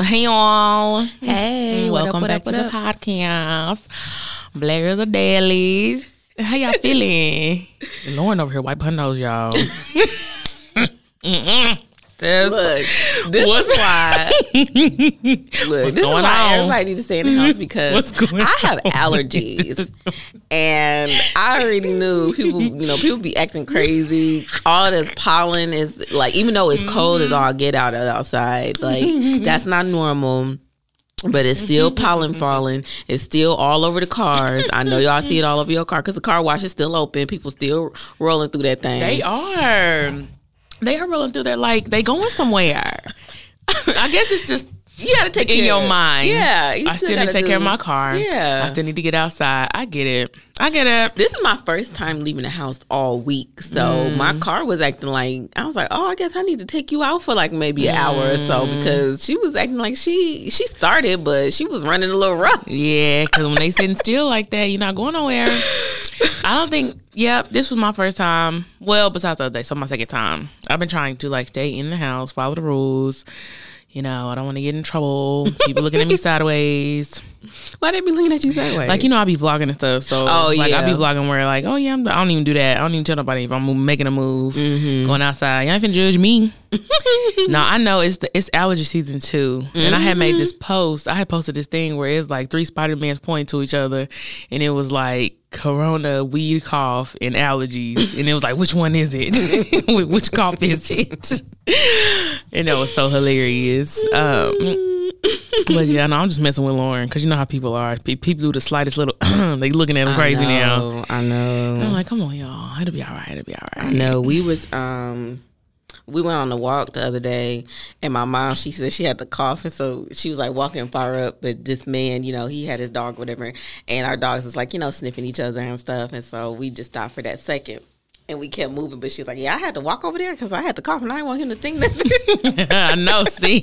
Hey y'all. Hey, mm, up, Welcome back up, to up? the podcast. Blair's a dailies. How y'all feeling? Lauren over here wipe her nose, y'all. Mm-mm. Look, this What's- is why. Look, this going is why on? everybody needs to stay in the house because I have on? allergies, and I already knew people. You know, people be acting crazy. All this pollen is like, even though it's cold as mm-hmm. all get out of outside, like that's not normal. But it's still mm-hmm. pollen falling. It's still all over the cars. I know y'all see it all over your car because the car wash is still open. People still rolling through that thing. They are. They are rolling through there like they going somewhere. I guess it's just You gotta take care in your mind. Yeah, you I still need to take care of my car. Yeah. I still need to get outside. I get it. I get it. This is my first time leaving the house all week, so Mm. my car was acting like I was like, "Oh, I guess I need to take you out for like maybe an hour or so," Mm. because she was acting like she she started, but she was running a little rough. Yeah, because when they sitting still like that, you're not going nowhere. I don't think. Yep, this was my first time. Well, besides the other day, so my second time. I've been trying to like stay in the house, follow the rules. You know, I don't want to get in trouble. People looking at me sideways. Why they be looking at you sideways? Like you know, I be vlogging and stuff. So Oh, like I be vlogging where like, oh yeah, I'm, I don't even do that. I don't even tell nobody if I'm making a move, Mm-hmm. going outside. Y'all ain't finna judge me. no, I know it's the, it's allergy season too, and I had made this Mm-hmm. post. post. I had posted this thing where it's like three Spider Mans pointing to each other, and it was like Corona, weed cough, and allergies, and it was like, which one is it? Which cough is it? and that was so hilarious. Um, but yeah, no, I'm just messing with Lauren because you know how people are. People do the slightest little, they looking at them crazy I now. I know. I'm like, come on, y'all, it'll be all right. It'll be all right. No, we was um we went on a walk the other day and my mom she said she had the cough and so she was like walking far up but this man you know he had his dog whatever and our dogs was like you know sniffing each other and stuff and so we just stopped for that second and we kept moving but she's like yeah i had to walk over there because i had to cough and i didn't want him to think that I know. See,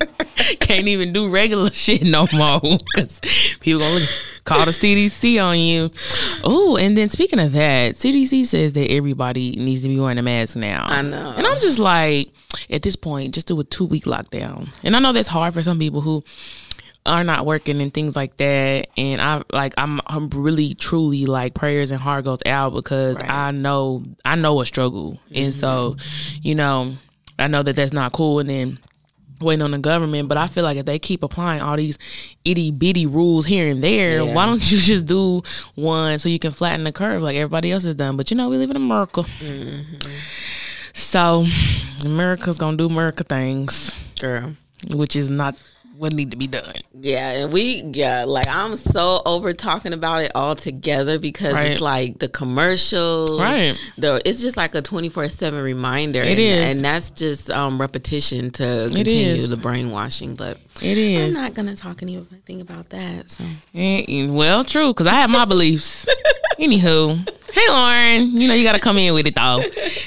can't even do regular shit no more because people gonna look, call the CDC on you. Oh, and then speaking of that, CDC says that everybody needs to be wearing a mask now. I know. and I'm just like, at this point, just do a two week lockdown. And I know that's hard for some people who are not working and things like that. And I like I'm I'm really truly like prayers and heart goes out because Right. I know I know a struggle. And so, you know, I know that that's not cool and then waiting on the government, but I feel like if they keep applying all these itty bitty rules here and there, Yeah. why don't you just do one so you can flatten the curve like everybody else has done? But you know, we live in America. Mm-hmm. So America's gonna do America things, girl which is not what need to be done. Yeah, and we yeah, like I'm so over talking about it all together because Right. it's like the commercial, Right. The it's just like a twenty four seven reminder. It and, is. and that's just um repetition to continue the brainwashing. But it is. I'm not gonna talk anything about that. So Eh, well, true, because I have my beliefs. Anywho, hey Lauren, you know you got to come in with it though.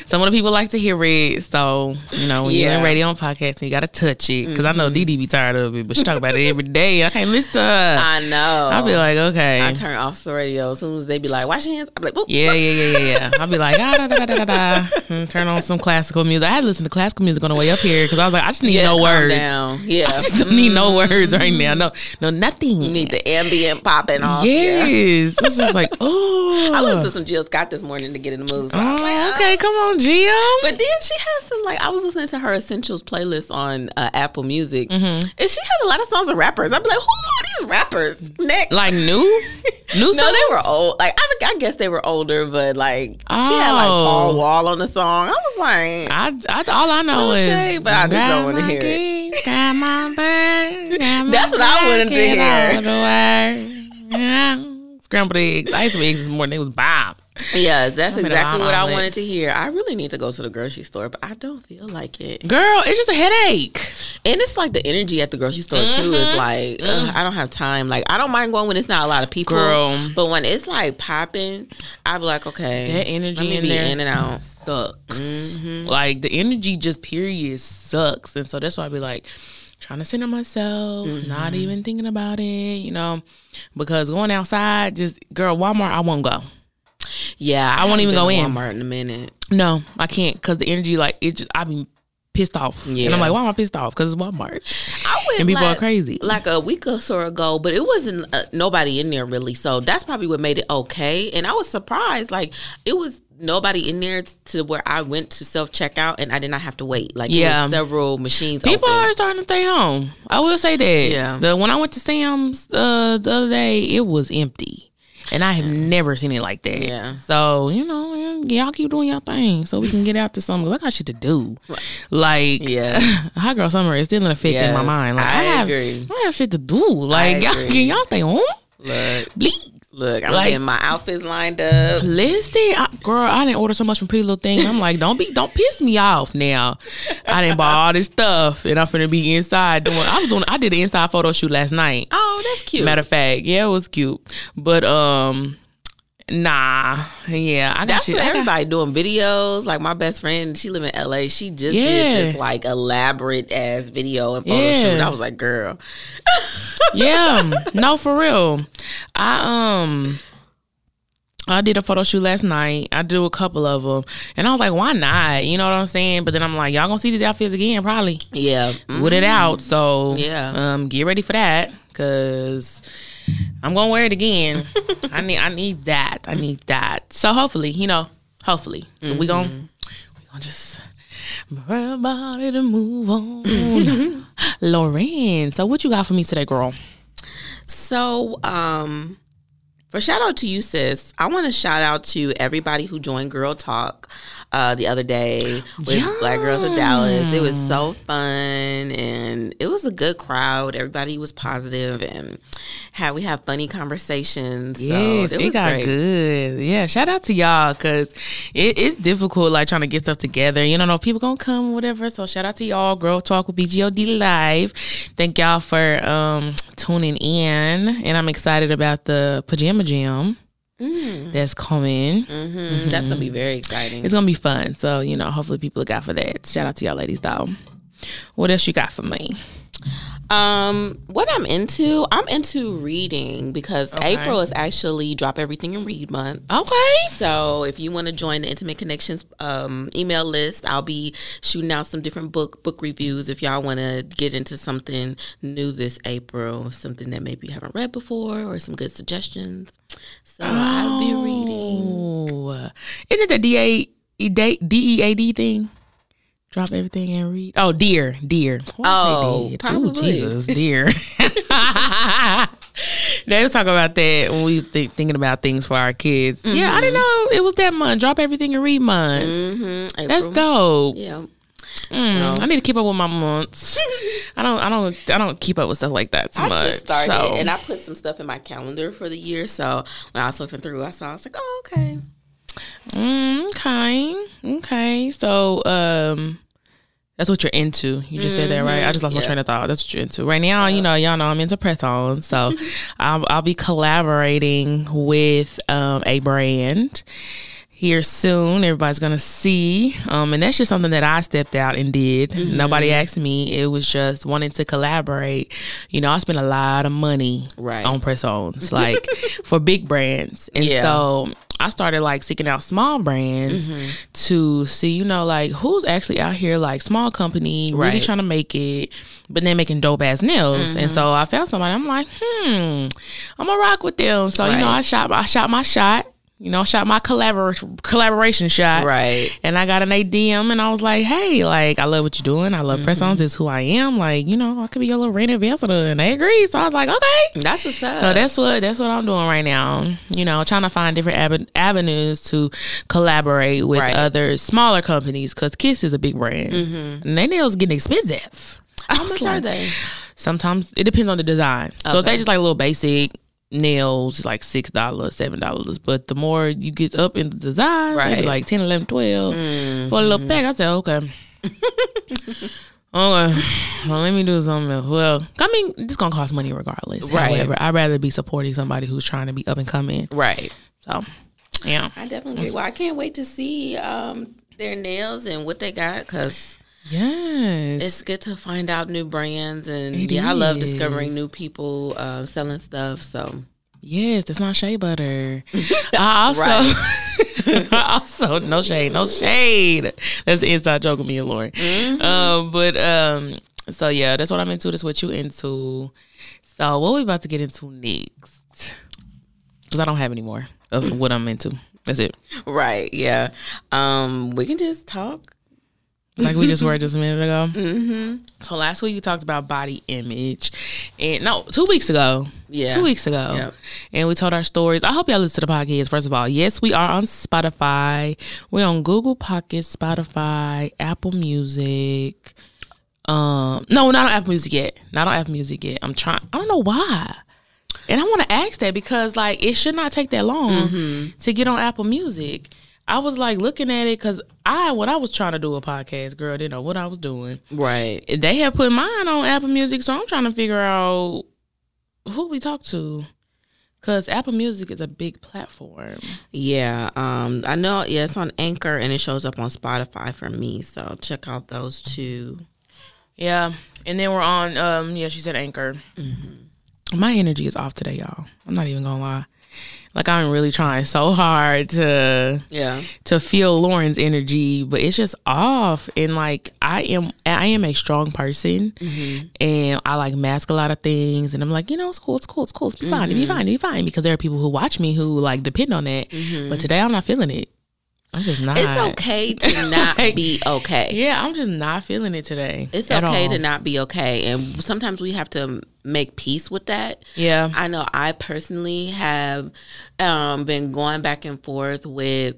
Some of the people like to hear it, so you know when you're in radio and podcast, you got to touch it. Because I know mm-hmm. Dee Dee be tired of it, but she talk about it every day. I can't listen to her. I know. I'll be like, okay, I turn off the radio as soon as they be like, wash your hands. I'm like, Boop. yeah, yeah, yeah, yeah, yeah. I'll be like, ah, da, da, da, da, da, da. Mm, turn on some classical music. I had to listen to classical music on the way up here because I was like, I just need yeah, no words. down. Yeah, I just don't need no mm-hmm. words right now. No, no, nothing. you need the ambient popping off. Yeah. Yes, it's just like, oh, I listened to some oh. Jill Scott this morning to get in the mood. So I'm like, Oh, oh. okay, come on, Gio. But then she has some like I was listening to her essentials playlist on uh, Apple Music, Mm-hmm. and she had a lot of songs of rappers. I'd be like, who are these rappers? Next, Like new, new. no, they were old. Like I, I guess they were older, but like she had like Oh. Paul Wall on the song. I was like, I, I, all I know is shade, but I just don't wanna my hear it. Got my bag, got my That's what I wanted to hear. out of the way. Yeah. Scrambled eggs. I ate some eggs this morning. They was bomb. Yes, that's I'm exactly what I omelet. wanted to hear. I really need to go to the grocery store, but I don't feel like it. Girl, it's just a headache. And it's like the energy at the grocery store too is Mm-hmm. like ugh, I don't have time. Like I don't mind going when it's not a lot of people, Girl. But when it's like popping, I be like, okay, That energy let me in be there in and out. sucks. Mm-hmm. Like the energy just period sucks. And so that's why I be like trying to center myself, Mm-hmm. not even thinking about it, you know. Because going outside, just girl, Walmart, I won't go. Yeah, I won't even go in. Walmart in a minute. No, I can't because the energy, like it just I be pissed off. And Yeah. I'm like, why am I pissed off? Because it's Walmart. I went And people are like, crazy. Like a week or so ago, but it wasn't uh, nobody in there really. So that's probably what made it okay. And I was surprised. Like it was nobody in there to where I went to self checkout and I did not have to wait. Like Yeah. several machines. People open. are starting to stay home. I will say that. Yeah. The when I went to Sam's uh, the other day, it was empty, and I have never seen it like that. Yeah. So you know, y'all keep doing your thing, so we can get out to something. I got shit to do. Like, Yeah. hot girl summer is still in effect in my mind. Like, I have, agree. I have shit to do. Like, y'all, can y'all stay home? Look, Please. look, I'm Like- getting my outfits lined up. Listen, I, girl, I didn't order so much from Pretty Little Thing. I'm like, don't be, don't piss me off now. I didn't buy all this stuff, and I'm finna be inside doing. I was doing. I did an inside photo shoot last night. Oh, that's cute. Matter of fact, yeah, it was cute, but um, nah, yeah, I got That's shit. for I got- everybody doing videos. Like my best friend, she live in LA. She just Yeah. did this like elaborate ass video and photo Yeah. shoot. I was like, girl, yeah, no, for real. I um. I did a photo shoot last night. I do a couple of them, and I was like, "Why not?" You know what I'm saying? But then I'm like, "Y'all gonna see these outfits again, probably." yeah, with it out. So Yeah. um, get ready for that because I'm gonna wear it again. I need I need that. I need that. So hopefully, you know, hopefully we gonna we gonna just everybody to move on. Lauren, so what you got for me today, girl? So, um, for shout out to you, sis, I want to shout out to everybody who joined Girl Talk uh, the other day with Black Girls of Dallas. It was so fun and it was a good crowd. Everybody was positive and had we have funny conversations. Yes, so it, it was got great. good. Yeah, shout out to y'all because it, it's difficult like trying to get stuff together. You don't know if people gonna come whatever. So shout out to y'all. Girl Talk with BGOD live. Thank y'all for um, tuning in, and I'm excited about the pajama jam that's coming. hmm That's gonna be very exciting. It's gonna be fun. So you know, hopefully people look out for that. Shout out to y'all ladies though. What else you got for me? Um, what I'm into, I'm into reading because Okay. April is actually Drop Everything and Read month. Okay. So if you want to join the Intimate Connections um, email list, I'll be shooting out some different book book reviews. If y'all want to get into something new this April, something that maybe you haven't read before, or some good suggestions. So I'll be reading. Oh, isn't it the D A D E A D thing? Drop everything and read. Oh, dear, dear. Oh, probably. Jesus, dear. they was talking about that when we was think, thinking about things for our kids. Yeah, I didn't know it was that month. Drop everything and read month. Mm-hmm. That's dope. Yeah. Mm, I need to keep up with my months. I don't. I don't. I don't keep up with stuff like that too I much. just started, so. and I put some stuff in my calendar for the year. So when I was flipping through, I saw. I was like, "Oh, okay." Mm, okay. Okay. So, um, that's what you're into. You just said that, right? I just lost my train of thought. That's what you're into right now. You know, y'all know I'm into press on, so I'll, I'll be collaborating with um, a brand here soon. Everybody's gonna see, um, and that's just something that I stepped out and did. Nobody asked me. It was just wanting to collaborate. You know, I spent a lot of money Right. on press ons, like for big brands, and Yeah. so. I started like seeking out small brands Mm-hmm. to see, you know, like who's actually out here, like small company, really trying to make it, but then making dope ass nails. And so I found somebody. I'm like, hmm, I'm gonna rock with them. So you know, I shot, I shot my shot. You know, shot my collabor- collaboration shot. Right. And I got an ADM and I was like, hey, like, I love what you're doing. I love press mm-hmm. ons. It's who I am. Like, you know, I could be your little brand ambassador. And they agreed. So I was like, okay. That's what's up. So that's what that's what I'm doing right now. You know, trying to find different ave- avenues to collaborate with Right. other smaller companies because Kiss is a big brand, mm-hmm. and their nails getting expensive. How much are they? Sometimes it depends on the design. So if they just like a little basic nails, it's like six dollars, seven dollars. But the more you get up in the design, Right. like 10, 11, 12 for a little pack. I said, okay. Okay, well, let me do something else. Well, I mean, it's gonna cost money regardless. Right. However, I'd rather be supporting somebody who's trying to be up and coming. Right. So, yeah, I definitely agree. Well, I can't wait to see um, their nails and what they got because yes, it's good to find out new brands and It yeah, I love discovering new people uh, selling stuff. So yes. it's not shea butter. I also, also, no shade, no shade. That's the inside joke with me and Lauren. Um, but um, so yeah, that's what I'm into. That's what you into. So what we about to get into next? Because I don't have any more of what I'm into. That's it. Right. Yeah. Um, we can just talk. Like we just were just a minute ago. Mm-hmm. So last week we talked about body image, and no, two weeks ago. Yeah. two weeks ago, Yep. and we told our stories. I hope y'all listen to the podcast. First of all, yes, we are on Spotify. We're on Google Podcast, Spotify, Apple Music. Um, no, not on Apple Music yet. Not on Apple Music yet. I'm trying. I don't know why. And I want to ask that because like it should not take that long to get on Apple Music. I was like looking at it because I when I was trying to do a podcast, girl, didn't know what I was doing. Right. They had put mine on Apple Music, so I'm trying to figure out who we talk to. Cause Apple Music is a big platform. Yeah. Um, I know. Yeah, it's on Anchor and it shows up on Spotify for me. So check out those two. Yeah, and then we're on. Um, yeah, she said Anchor. My energy is off today, y'all. I'm not even gonna lie. Like I'm really trying so hard to Yeah. to feel Lauren's energy, but it's just off. And like I am, I am a strong person, mm-hmm. and I like mask a lot of things. And I'm like, you know, it's cool, it's cool, it's cool, it's be fine, it'll be mm-hmm. fine, it'll be fine. Because there are people who watch me who like depend on that. But mm-hmm. today I'm not feeling it. I'm just not. It's okay to not Like, be okay. Yeah, I'm just not feeling it today. It's okay all. to not be okay. And sometimes we have to make peace with that. Yeah. I know I personally have um, been going back and forth with,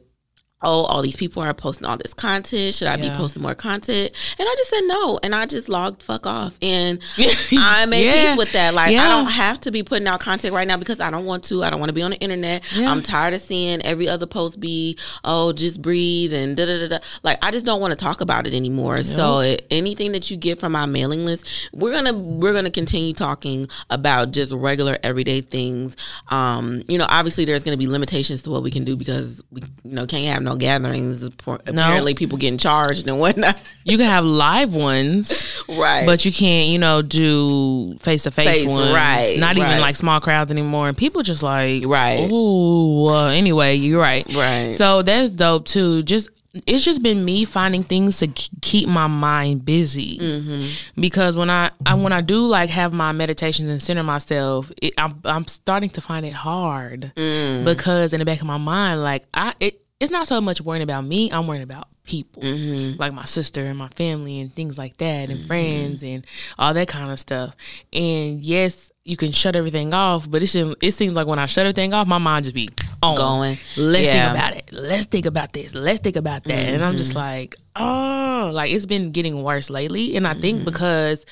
oh, all these people are posting all this content. Should I be posting more content? And I just said no. And I just logged fuck off. And I made Yeah. peace with that. Like, Yeah. I don't have to be putting out content right now because I don't want to. I don't want to be on the internet. Yeah. I'm tired of seeing every other post be, oh, just breathe and da da da da. Like, I just don't want to talk about it anymore. So eh, anything that you get from my mailing list, we're gonna we're gonna continue talking about just regular everyday things. Um, you know, obviously there's gonna be limitations to what we can do because we you know can't have no gatherings. Apparently, people getting charged and whatnot. You can have live ones, right. but you can't, you know, do face to face ones. right, Not even like small crowds anymore. And people just like, Right. Ooh. uh, anyway, you're right. Right. So that's dope too. Just it's just been me finding things to keep my mind busy Mm-hmm. because when I, I when I do like have my meditations and center myself, it, I'm I'm starting to find it hard Mm. because in the back of my mind, like I it, it's not so much worrying about me. I'm worrying about people, Mm-hmm. like my sister and my family and things like that, and mm-hmm. friends and all that kind of stuff. And yes, you can shut everything off, but it seems it seems like when I shut everything off, my mind just be on. Going. Let's Yeah. think about it. Let's think about this. Let's think about that. And I'm just mm-hmm. like, oh, like it's been getting worse lately. And I think mm-hmm. because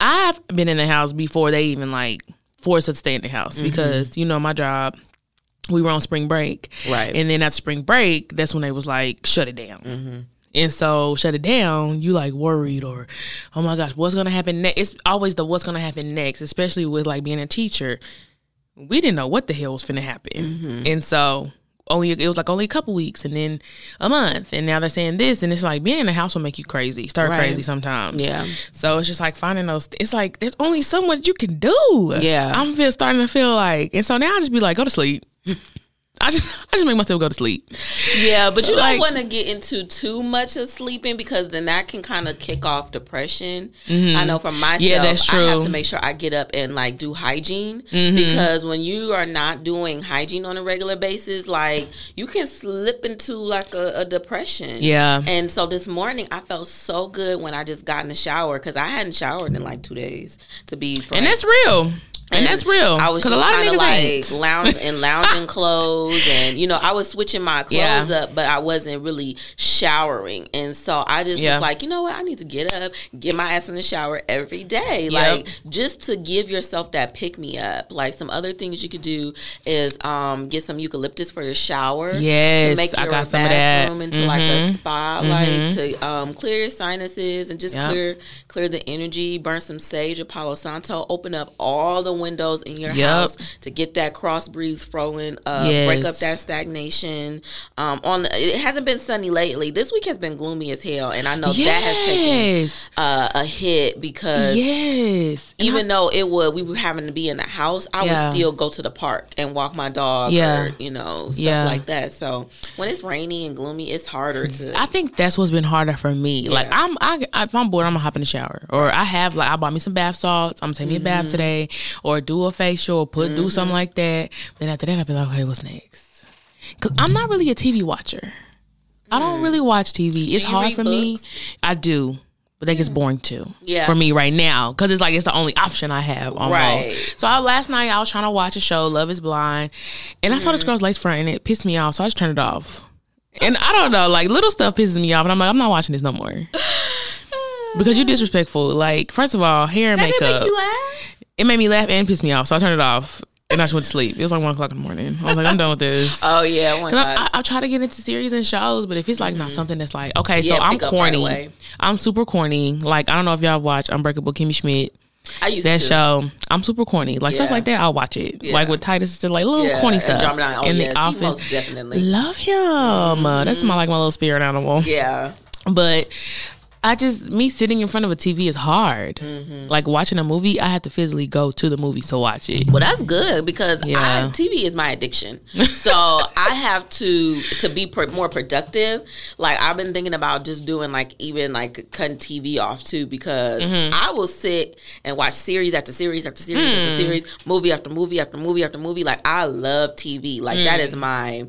I've been in the house before they even like forced us to stay in the house because you know my job. We were on spring break, Right. And then after spring break, that's when they was like, shut it down. Mm-hmm. And so shut it down, you like worried or, oh my gosh, what's gonna happen next? It's always the what's gonna happen next, especially with like being a teacher. We didn't know what the hell was finna happen, mm-hmm. and so only it was like only a couple weeks, and then a month, and now they're saying this, and it's like being in the house will make you crazy, start Right. crazy sometimes. Yeah. So it's just like finding those. It's like there's only so much you can do. Yeah. I'm feel starting to feel like, and so now I just be like, go to sleep. I just I just make myself go to sleep. Yeah, but you Like- don't want to get into too much of sleeping because then that can kind of kick off depression. I know for myself, Mm-hmm. Yeah, that's I have. Mm-hmm. to make sure I get up and like do hygiene because when you are not doing hygiene on a regular basis, like you can slip into like a, a depression. Yeah. And so this morning I felt so good when I just got in the shower because I hadn't showered in like two days to be frank. And that's real. And, that's real. I was just a lot of kind of niggas like ain't. lounge in lounging clothes, and you know, I was switching my Yeah. clothes up, but I wasn't really showering, and so I just Yeah. was like, you know what, I need to get up, get my ass in the shower every day, like just to give yourself that pick me up. Like some other things you could do is um get some eucalyptus for your shower, Yes, to make I your got some of that. into like a Mhm. like to um clear your sinuses and just Yep. clear clear the energy. Burn some sage or Palo Santo. Open up all the windows in your Yep. house to get that cross breeze flowing, uh, break up that stagnation. Um, on the, it hasn't been sunny lately. This week has been gloomy as hell, and I know that has taken uh, a hit because yes. Even though it would we were having to be in the house, I Yeah. would still go to the park and walk my dog Yeah. or you know stuff Yeah. like that. So when it's rainy and gloomy, it's harder to. I think that's what's been harder for me. Like I'm, I, if I'm bored, I'm gonna hop in the shower, or I have like I bought me some bath salts. I'm gonna take me a Mm-hmm. bath today, or do a facial, or put do something like that. Then after that, I'll be like, okay, what's next? Because I'm not really a TV watcher. I don't really watch TV. It's Mm. hard for me. I do. But that gets boring too. Yeah. For me right now. Cause it's like it's the only option I have almost. Right. So I, last night I was trying to watch a show, Love is Blind, and I saw Mm-hmm. this girl's lace front and it pissed me off. So I just turned it off. And I don't know, like little stuff pisses me off, and I'm like, I'm not watching this no more. Because you're disrespectful. Like, first of all, hair and that makeup. Make you laugh. It made me laugh and piss me off, so I turned it off. And I just went to sleep. It was like one o'clock in the morning. I was like, I'm done with this. Oh yeah, one. I, I, I try to get into series and shows, but if it's like not something that's like, okay, Mm-hmm. Yeah, so I'm right corny. I'm super corny. Like, I don't know if y'all watch Unbreakable Kimmy Schmidt. I used to. That to. show, I'm super corny. Like stuff like that, I'll watch it. Yeah. Like with Titus, it's like little Yeah, corny stuff. Nine. Oh, in yes, the he office, definitely. love him. Uh, that's my like my little spirit animal. Yeah. But I just me sitting in front of a TV is hard. Mm-hmm. Like watching a movie, I have to physically go to the movie to watch it. Well, that's good because Yeah. I, TV is my addiction. So I have to to be pro- more productive. Like I've been thinking about just doing like even like cutting TV off too because Mm-hmm. I will sit and watch series after series after series Hmm. after series, movie after movie after movie after movie. Like I love TV. Like that is my,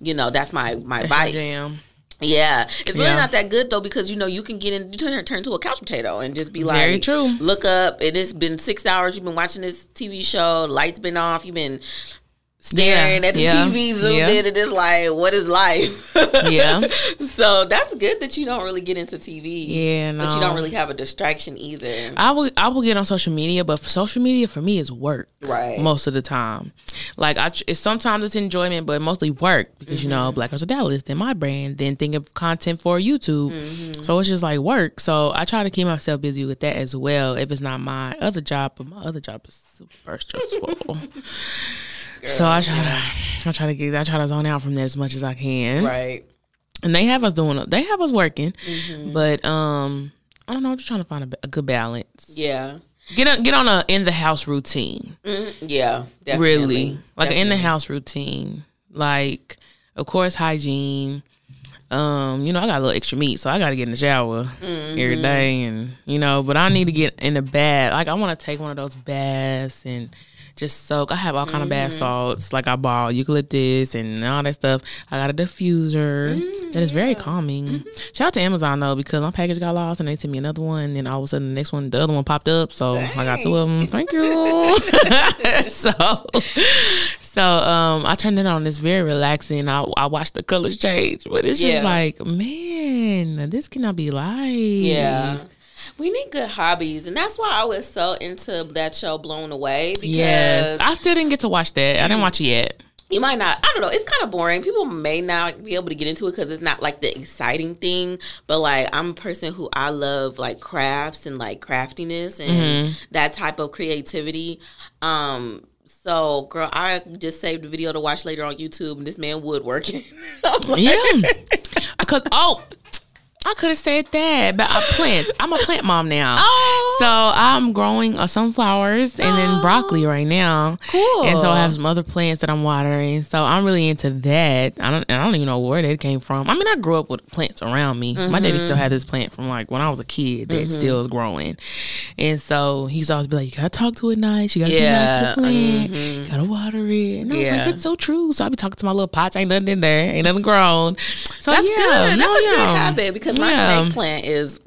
you know, that's my my vice. jam. Yeah, it's really Yeah. not that good though because you know you can get in, you turn turn to a couch potato and just be like, Very true. Look up. and It has been six hours. You've been watching this TV show. Lights been off. You've been staring Yeah, at the yeah, TV, zoomed yeah. in, and it's like, what is life? Yeah. so that's good that you don't really get into TV. Yeah, but you don't really have a distraction either. I will I will get on social media, but for social media for me is work. Right. Most of the time, like I, it's sometimes it's enjoyment, but mostly work because you Mm-hmm. know Black Girls of Dallas, then my brand, then think of content for YouTube. Mm-hmm. So it's just like work. So I try to keep myself busy with that as well. If it's not my other job, but my other job is super stressful. so I try to I try to get I try to zone out from that as much as I can. right. And they have us doing they have us working, Mm-hmm. but um. I don't know. I'm just trying to find a, a good balance. Yeah. Get on, get on a in the house routine. Mm, yeah. Definitely. Really, like an in the house routine. Like, of course, hygiene. Um, you know, I got a little extra meat, so I got to get in the shower Mm-hmm. every day, and you know, but I need to get in the bath. Like, I want to take one of those baths and just soak. I have all kind of bath Mm-hmm. salts. Like, I bought eucalyptus and all that stuff. I got a diffuser. Mm, that is very calming. Mm-hmm. Shout out to Amazon though, because my package got lost and they sent me another one. And then all of a sudden, the next one, the other one popped up. So I got two of them. Thank you. so, so um, I turned it on. It's very relaxing. I I watch the colors change, but it's Yeah. just like, man, this cannot be life. Yeah. We need good hobbies, and that's why I was so into that show Blown Away because Yes, I still didn't get to watch that. I didn't watch it yet. you might not. I don't know. It's kind of boring. People may not be able to get into it because it's not like the exciting thing. But like, I'm a person who I love like crafts and like craftiness and Mm-hmm. that type of creativity. Um. So, girl, I just saved a video to watch later on YouTube, and this man woodworking. Like, Yeah, because oh, I could have said that, but I plant. I'm a plant mom now. Oh. So I'm growing uh, sunflowers and then oh. broccoli right now. Cool. And so I have some other plants that I'm watering. So I'm really into that. I don't. I don't even know where that came from. I mean, I grew up with plants around me. My daddy still mm-hmm. had this plant from like when I was a kid that mm-hmm. still is growing. And so he used to always be like, "You gotta talk to it nice. You gotta Yeah, be nice to the plant. Mm-hmm. You gotta water it." And I was Yeah. like, "That's so true." So I be talking to my little pots. Ain't nothing in there. Ain't nothing grown. So That's yeah, good. That's no, a good habit because my Yeah. snake plant is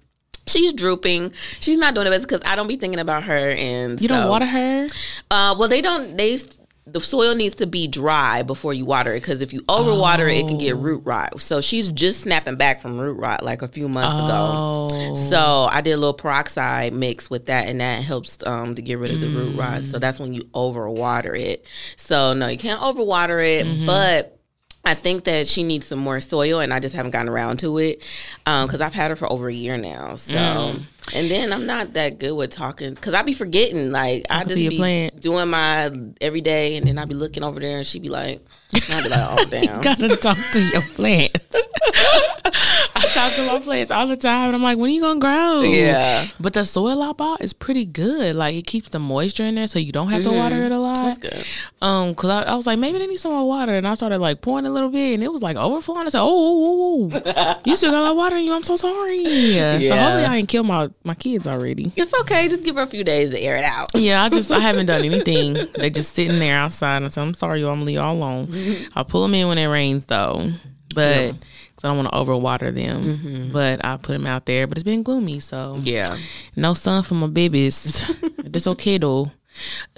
she's drooping. She's not doing the best because I don't be thinking about her and You so, don't water her. Uh, well, they don't. They the soil needs to be dry before you water it because if you overwater it, it can get Oh. root rot. So she's just snapping back from root rot like a few months ago. Oh. So I did a little peroxide mix with that, and that helps um, to get rid of the root rot. So that's when you overwater it. So no, you can't overwater it, Mm-hmm. but. I think that she needs some more soil, and I just haven't gotten around to it um, because I've had her for over a year now. So And then I'm not that good with talking because I'd be forgetting. Like I just be plants. doing my every day, and then I'd be looking over there, and she'd be like, and I be like, oh damn. Gotta talk to your plants. I talk to my plants all the time, and I'm like, when are you gonna grow? Yeah. But the soil I bought is pretty good. Like it keeps the moisture in there, so you don't have to water it a lot. Mm-hmm. That's good. Um, cause I, I was like, maybe they need some more water, and I started like pouring a little bit, and it was like overflowing. I said, oh, oh, oh, oh. you still got a lot of water in you. I'm so sorry. Yeah. So hopefully I ain't killed my my kids already. It's okay. Just give her a few days to air it out. Yeah, I just I haven't done anything. They just sitting there outside. I said, I'm sorry, y'all. I'm gonna leave y'all alone. Mm-hmm. I'll pull them in when it rains though, but. Cause I don't want to overwater them, Mm-hmm. but I put them out there. But it's been gloomy, so Yeah. no sun for my babies. That's okay though.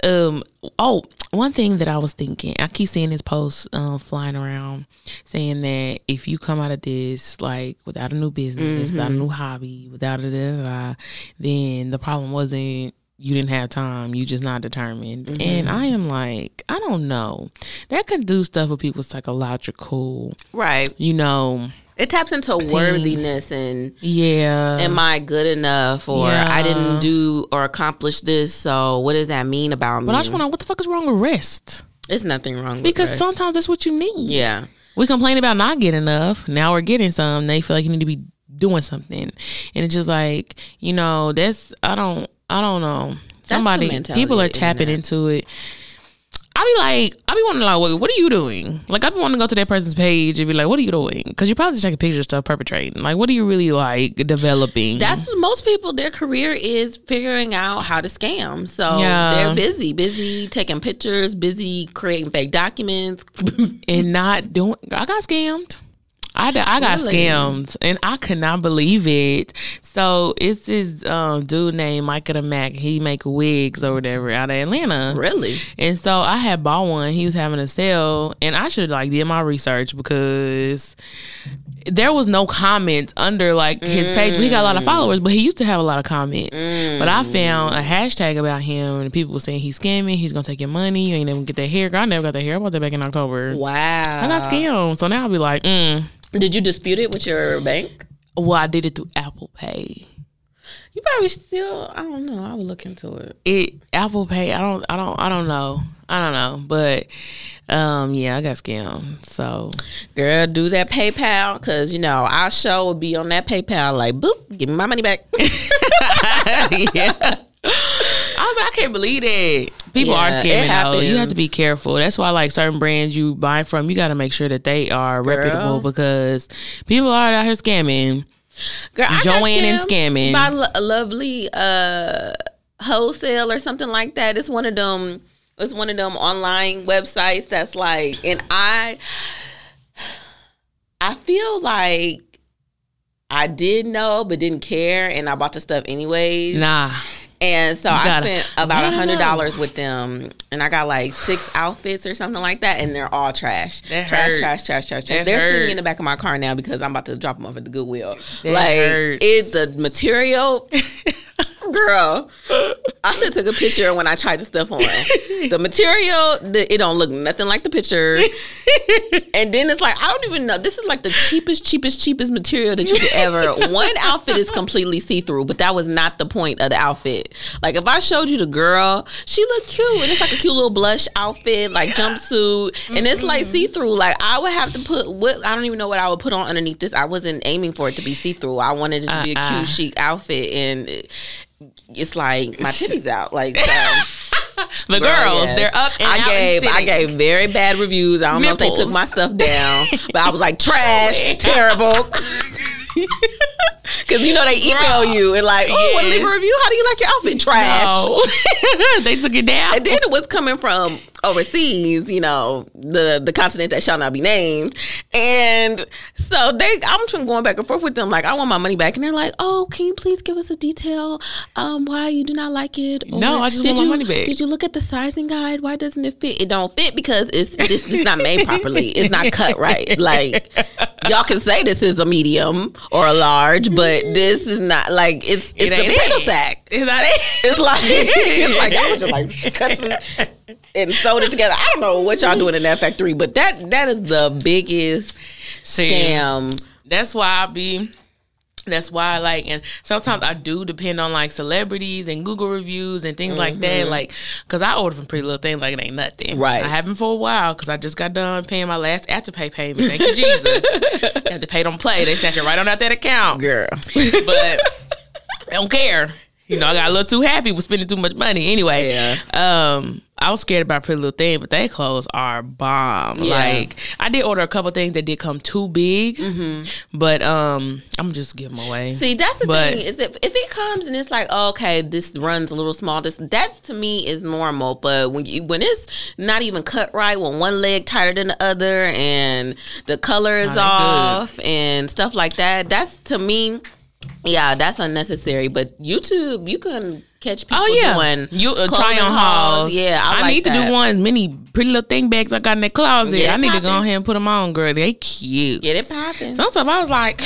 Um. Oh, one thing that I was thinking, I keep seeing this post um, flying around saying that if you come out of this like without a new business, without a new hobby, without a da, da, da, then the problem wasn't you didn't have time, you just not determined. Mm-hmm. And I am like, I don't know. That could do stuff with people's psychological, Right. you know. It taps into worthiness and Yeah. am I good enough or I didn't do or accomplish this. So what does that mean about but me? But I just want to what the fuck is wrong with rest? It's nothing wrong with Because rest. sometimes that's what you need. Yeah. We complain about not getting enough. Now we're getting some. They feel like you need to be doing something. And it's just like, you know, that's I don't I don't know. Somebody people are tapping into it. I be like, I be wondering like, what, what are you doing? Like, I be wanting to go to that person's page and be like, what are you doing? Because you're probably just taking pictures of stuff perpetrating. Like, what are you really like developing? That's what most people, their career is figuring out how to scam. So Yeah. they're busy, busy taking pictures, busy creating fake documents. and not doing. I got scammed. I, I got Really? scammed and I could not believe it. So it's this um, dude named Micah the Mac. He make wigs or whatever out of Atlanta. really? And so I had bought one. He was having a sale, and I should like did my research because there was no comments under like his page. He got a lot of followers, but he used to have a lot of comments. But I found a hashtag about him, and people were saying he's scamming. He's gonna take your money. You ain't never get that hair. I never got that hair. I bought that back in October. Wow. I got scammed. So now I'll be like, mm. Did you dispute it with your bank? well, I did it through Apple Pay. You probably still, I don't know. I would look into it. It Apple Pay. I don't. I don't. I don't know. I don't know. But um, yeah, I got scammed. So Girl, do that PayPal because, you know, our show will be on that PayPal like, boop, give me my money back. yeah. I was like, I can't believe it. People are Yeah, it scamming though. You have to be careful. That's why, like certain brands you buy from, you got to make sure that they are reputable because people are out here scamming. Girl, Joanne and scamming. by lo- a lovely uh wholesale or something like that. It's one of them. It's one of them online websites that's like, and I, I feel like I did know but didn't care, and I bought the stuff anyways. Nah, And so I spent about a hundred dollars with them, and I got like six outfits or something like that, and they're all trash, That trash, hurt. trash, trash, trash, trash. They're sitting in the back of my car now because I'm about to drop them off at the Goodwill. That like hurts. it's the material, girl. I should took a picture when I tried the stuff on. the material, the, it don't look nothing like the picture, and then it's like I don't even know. This is like the cheapest, cheapest, cheapest material that you could ever. One outfit is completely see through, but that was not the point of the outfit. Like if I showed you the girl, she looked cute, and it's like a cute little blush outfit, like jumpsuit, and it's like mm-hmm. see through. Like I would have to put what I don't even know what I would put on underneath this. I wasn't aiming for it to be see through. I wanted it to be a Uh-uh. cute, chic outfit, and it- it's like my titties out. Like um, so. the Girl, girls, yes. they're up and I gave I gave very bad reviews. I don't know if they took my stuff down, but I was like trash, terrible. Because you know they email Girl. you and like, oh, Yes. leave a review. How do you like your outfit? Trash. No. they took it down. And then it was coming from overseas, you know, the the continent that shall not be named. And so they I'm just going back and forth with them, like, I want my money back. And they're like, Oh, can you please give us a detail um why you do not like it? No, I just did want my you- money back." Did you look at the sizing guide? Why doesn't it fit? It don't fit because it's this it's not made properly. It's not cut right. Like y'all can say this is a medium or a large, but this is not like it's it's It a potato it. sack. Is that it? It's like it's like y'all was just like cut some and sewed it together. I don't know what y'all doing in that factory, but that that is the biggest See, scam. That's why I be That's why, like, and sometimes I do depend on like celebrities and Google reviews and things like that. Like, cause I order from Pretty Little Thing like it ain't nothing. Right. I haven't for a while because I just got done paying my last Afterpay payment. Thank you, Jesus. Had to pay don't play. They snatch it right on out that account. Girl. But I don't care. You know, I got a little too happy with spending too much money. Anyway, Yeah. um, I was scared about Pretty Little Thing, but they clothes are bomb. Yeah. Like I did order a couple things that did come too big, Mm-hmm. but um, I'm just giving them away. See, that's the But- thing is if, if it comes and it's like, oh, okay, this runs a little small. This that's to me is normal. But when you when it's not even cut right, when one leg tighter than the other, and the color is off and stuff like that, that's to me, yeah, that's unnecessary. But YouTube, you can catch people Oh yeah, doing you uh, try on hauls. Yeah, I, like need to do one as many Pretty Little Thing bags I got in the closet. It I need to go ahead and put them on, girl. They cute. Get it popping. Some stuff I was like,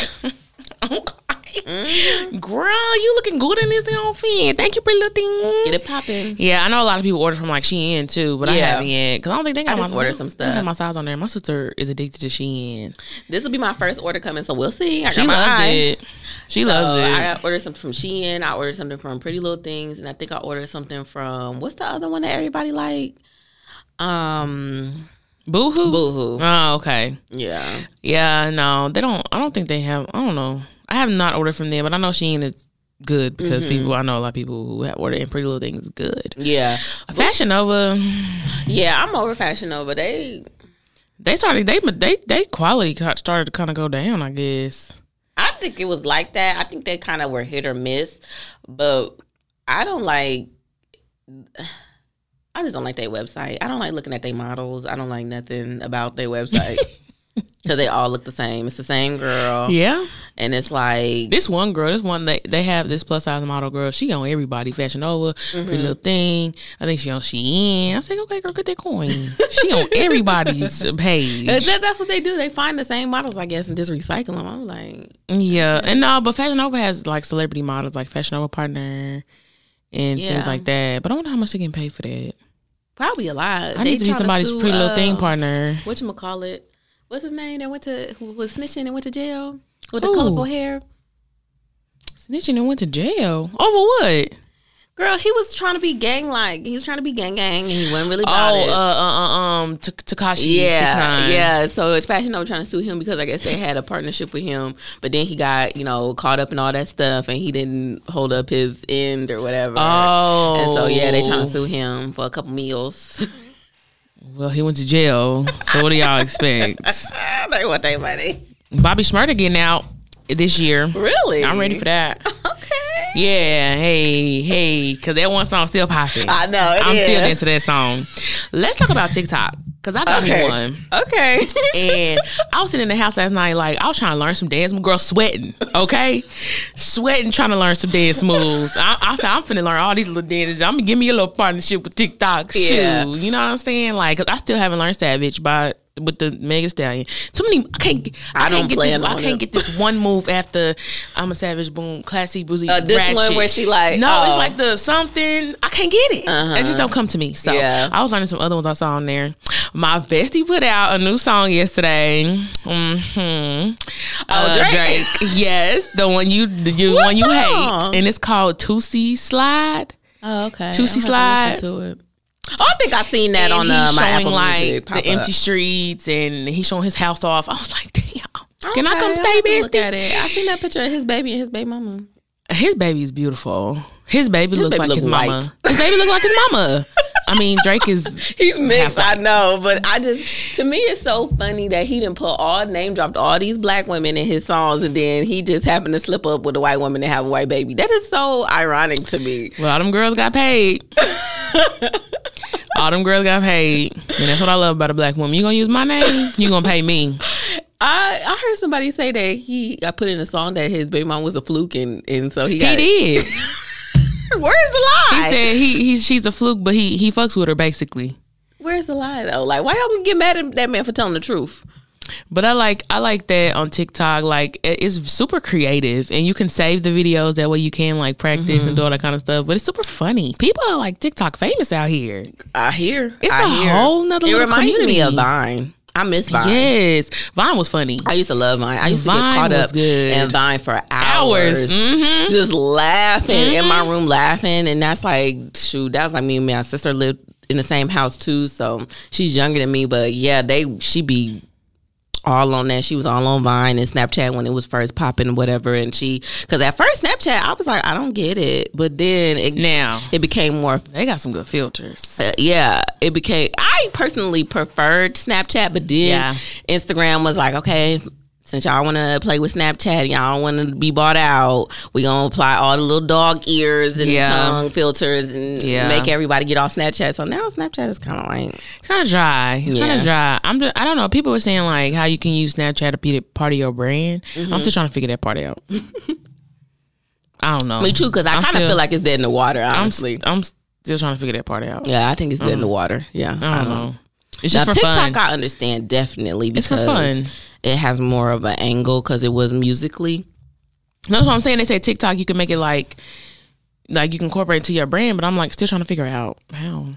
okay, girl, you looking good in this outfit. Thank you, Pretty Little Thing. Get it popping. Yeah, I know a lot of people order from like Shein too, but I haven't yet because I don't think they got I just my ordered some I don't have stuff. my size on there. My sister is addicted to Shein. This will be my first order coming, so we'll see. I She my loves eye. it. She loves it. I ordered something from Shein. I ordered something from Pretty Little Things, and I think I ordered something from what's the other one that everybody like? Um, Boohoo. Boohoo. Oh, okay. Yeah, Yeah, no, they don't. I don't think they have. I don't know. I have not ordered from them, but I know Shein is good because Mm-hmm. people. I know a lot of people who have ordered and Pretty Little Things is good. yeah, Fashion Nova, yeah. I'm over Fashion Nova. They, they started. They they they quality got- started to kind of go down. I guess. I think it was like that. I think they kind of were hit or miss, but I don't like. I just don't like their website. I don't like looking at their models. I don't like nothing about their website because they all look the same. It's the same girl, Yeah. and it's like This one girl, this one they they have this plus size model girl. She on everybody, Fashion Nova, Mm-hmm. Pretty Little Thing. I think she on Shein. I say, okay, girl, get that coin. she on everybody's page. That, that's what they do. They find the same models, I guess, and just recycle them. I'm like, Yeah, and no, but Fashion Nova has like celebrity models, like Fashion Nova partner and Yeah. things like that. But I wonder how much they getting paid for that. probably a lot. I need to be somebody's Pretty Little Thing partner. What you call it? What's his name? That went to who was snitching and went to jail with the colorful hair. Snitching and went to jail over what? Girl, he was trying to be gang like. He was trying to be gang gang, and he wasn't really Oh, about uh, it. uh, uh, um, Tekashi yeah, yeah. So it's Fashion Nova trying to sue him because I guess they had a partnership with him, but then he got you know caught up in all that stuff, and he didn't hold up his end or whatever. Oh, And so yeah, they trying to sue him for a couple meals. Well, he went to jail. So what do y'all expect? they want their money. Bobby Shmurda getting out this year. Really? I'm ready for that. Okay. Yeah, hey, hey, because that one song still popping. I know. I'm still into that song. Let's talk about TikTok because I got Okay. me one. Okay. And I was sitting in the house last night, like I was trying to learn some dance. My girl sweating, okay, sweating, trying to learn some dance moves. I, I said I'm finna learn all these little dances. I'm gonna give me a little partnership with TikTok. Yeah. Shoot, you know what I'm saying? Like 'cause I still haven't learned Savage by with the Mega Stallion. Too many. I can't. get- I, I don't can't get this. I can't get this one move after I'm a Savage. Boom, classy, boozy. Uh, this one where she like, No, it's oh. like the something. I can't get it. Uh-huh. It just don't come to me. So Yeah. I was learning some other ones I saw on there. My bestie put out a new song yesterday. hmm Oh, Drake? Yes, the one you the What one you song? hate, and it's called Toosie Slide. Oh, okay. Toosie Slide. to listen to it. Oh, I think I seen that and on he's uh, my showing Apple like Music the pop empty streets, and he's showing his house off. I was like, damn. Can I come stay, bestie? at it. I seen that picture of his baby and his baby mama. His baby is beautiful. His baby looks baby like look his white. mama. His baby look like his mama. I mean, Drake is He's mixed, I know, but I just to me it's so funny that he didn't put all name dropped all these black women in his songs, and then he just happened to slip up with a white woman and have a white baby. That is so ironic to me. Well, all them girls got paid. all them girls got paid. And that's what I love about a black woman. You gonna use my name, you gonna pay me. I I heard somebody say that he got put in a song that his baby mom was a fluke, and and so he He did. Where's the lie? He said he, he she's a fluke, but he he fucks with her basically. Where's the lie though? Like, why y'all gonna get mad at that man for telling the truth? But I like I like that on TikTok. Like it's super creative, and you can save the videos. That way you can like practice Mm-hmm. and do all that kind of stuff. But it's super funny. People are like TikTok famous out here. I hear. It's I a hear. whole nother It reminds me community. of Vine. I miss Vine. Yes, Vine was funny. I used to love Vine. I used to get caught up good. in Vine for hours, Hours. Mhm. just laughing in my room, laughing, and that's like, shoot, that was like me and my sister lived in the same house too, so she's younger than me, but yeah, they she be all on that. She was all on Vine and Snapchat when it was first popping, whatever. And she, because at first Snapchat, I was like, I don't get it, but then it Now it became more they got some good filters. uh, yeah, it became. I personally preferred Snapchat, but then Yeah. Instagram was like, okay, since y'all want to play with Snapchat, y'all want to be bought out. We gonna apply all the little dog ears and Yeah. tongue filters and Yeah. make everybody get off Snapchat. So now Snapchat is kind of like, Kind of dry. It's kind of dry. I'm. Just, I don't know. People are saying like how you can use Snapchat to be part of your brand. Mm-hmm. I'm still trying to figure that part out. I don't know. me too, because I kind of feel like it's dead in the water. I'm. I'm still trying to figure that part out. yeah, I think it's dead in the water. Yeah, I don't know. It's Now just for TikTok, fun. I understand definitely It's because for fun. It has more of an angle because it was musically. That's what I'm saying. They say TikTok, you can make it like, like you can incorporate it to your brand. But I'm like still trying to figure out how.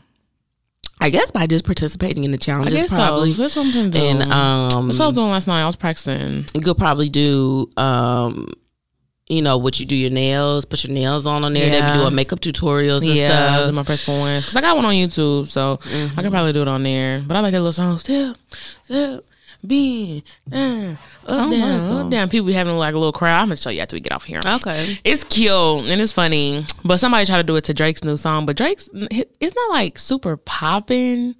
I guess by just participating in the I challenges, guess probably. so. That's what I'm gonna. And um, That's what I was doing last night. I was practicing. you could probably do um, you know, what you do your nails, put your nails on on there. They be Yeah. doing makeup tutorials and Yeah, stuff. do my press ones because I got one on YouTube, so Mm-hmm. I could probably do it on there. But I like that little song, still, being uh, oh down, up that down, up down. People be having like a little crowd. I'm gonna show you after we get off here. Okay. It's cute and it's funny, but somebody tried to do it to Drake's new song. But Drake's it's not like super popping.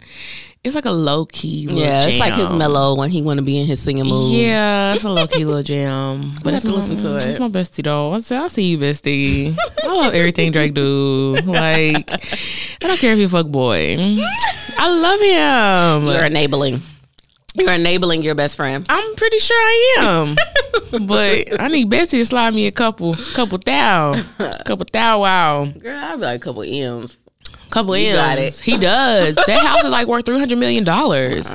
It's like a low key. Yeah, it's like his mellow when he want to be in his singing mood. Yeah, it's a low key little jam. But have it's to my, listen to it. It's my bestie though. I say, I see you, bestie. I love everything Drake do. Like, I don't care if you fuck boy. I love him. You're enabling. You're enabling your best friend. I'm pretty sure I am. but I need Bessie to slide me a couple, couple thou, couple thou wow, Girl, I'd be like a couple M's. couple You M's. got it. He does. That house is like worth three hundred million dollars.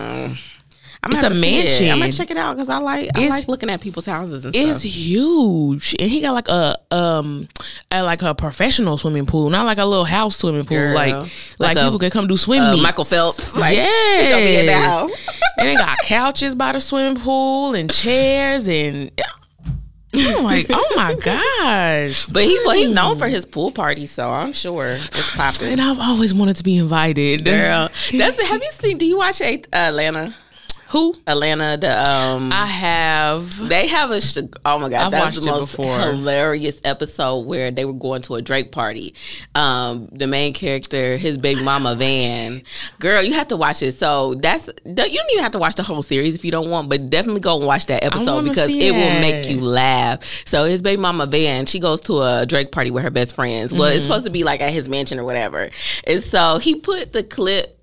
I'm It's a see it. I'm gonna check it out because I like I It's- like looking at people's houses and It's stuff. huge, and he got like a um, a, like a professional swimming pool, not like a little house swimming pool. Girl. Like, Like like, a- people could come do swim Uh, meets. Michael Phelps. Like, yes, he gonna be in that house. and they got couches by the swimming pool and chairs, and I'm like, oh my gosh! But he well, he's known for his pool party, so I'm sure it's popping. And I've always wanted to be invited. Girl, that's have you seen? Do you watch uh, Atlanta? Who Atlanta, the um, I have. they have a sh- oh my god, I've that's the most hilarious episode where they were going to a Drake party. Um, the main character, his baby mama Van, girl, you have to watch it. So that's you don't even have to watch the whole series if you don't want, but definitely go and watch that episode because it will make you laugh. So his baby mama Van, she goes to a Drake party with her best friends. Well, Mm-hmm. it's supposed to be like at his mansion or whatever, and so he put the clip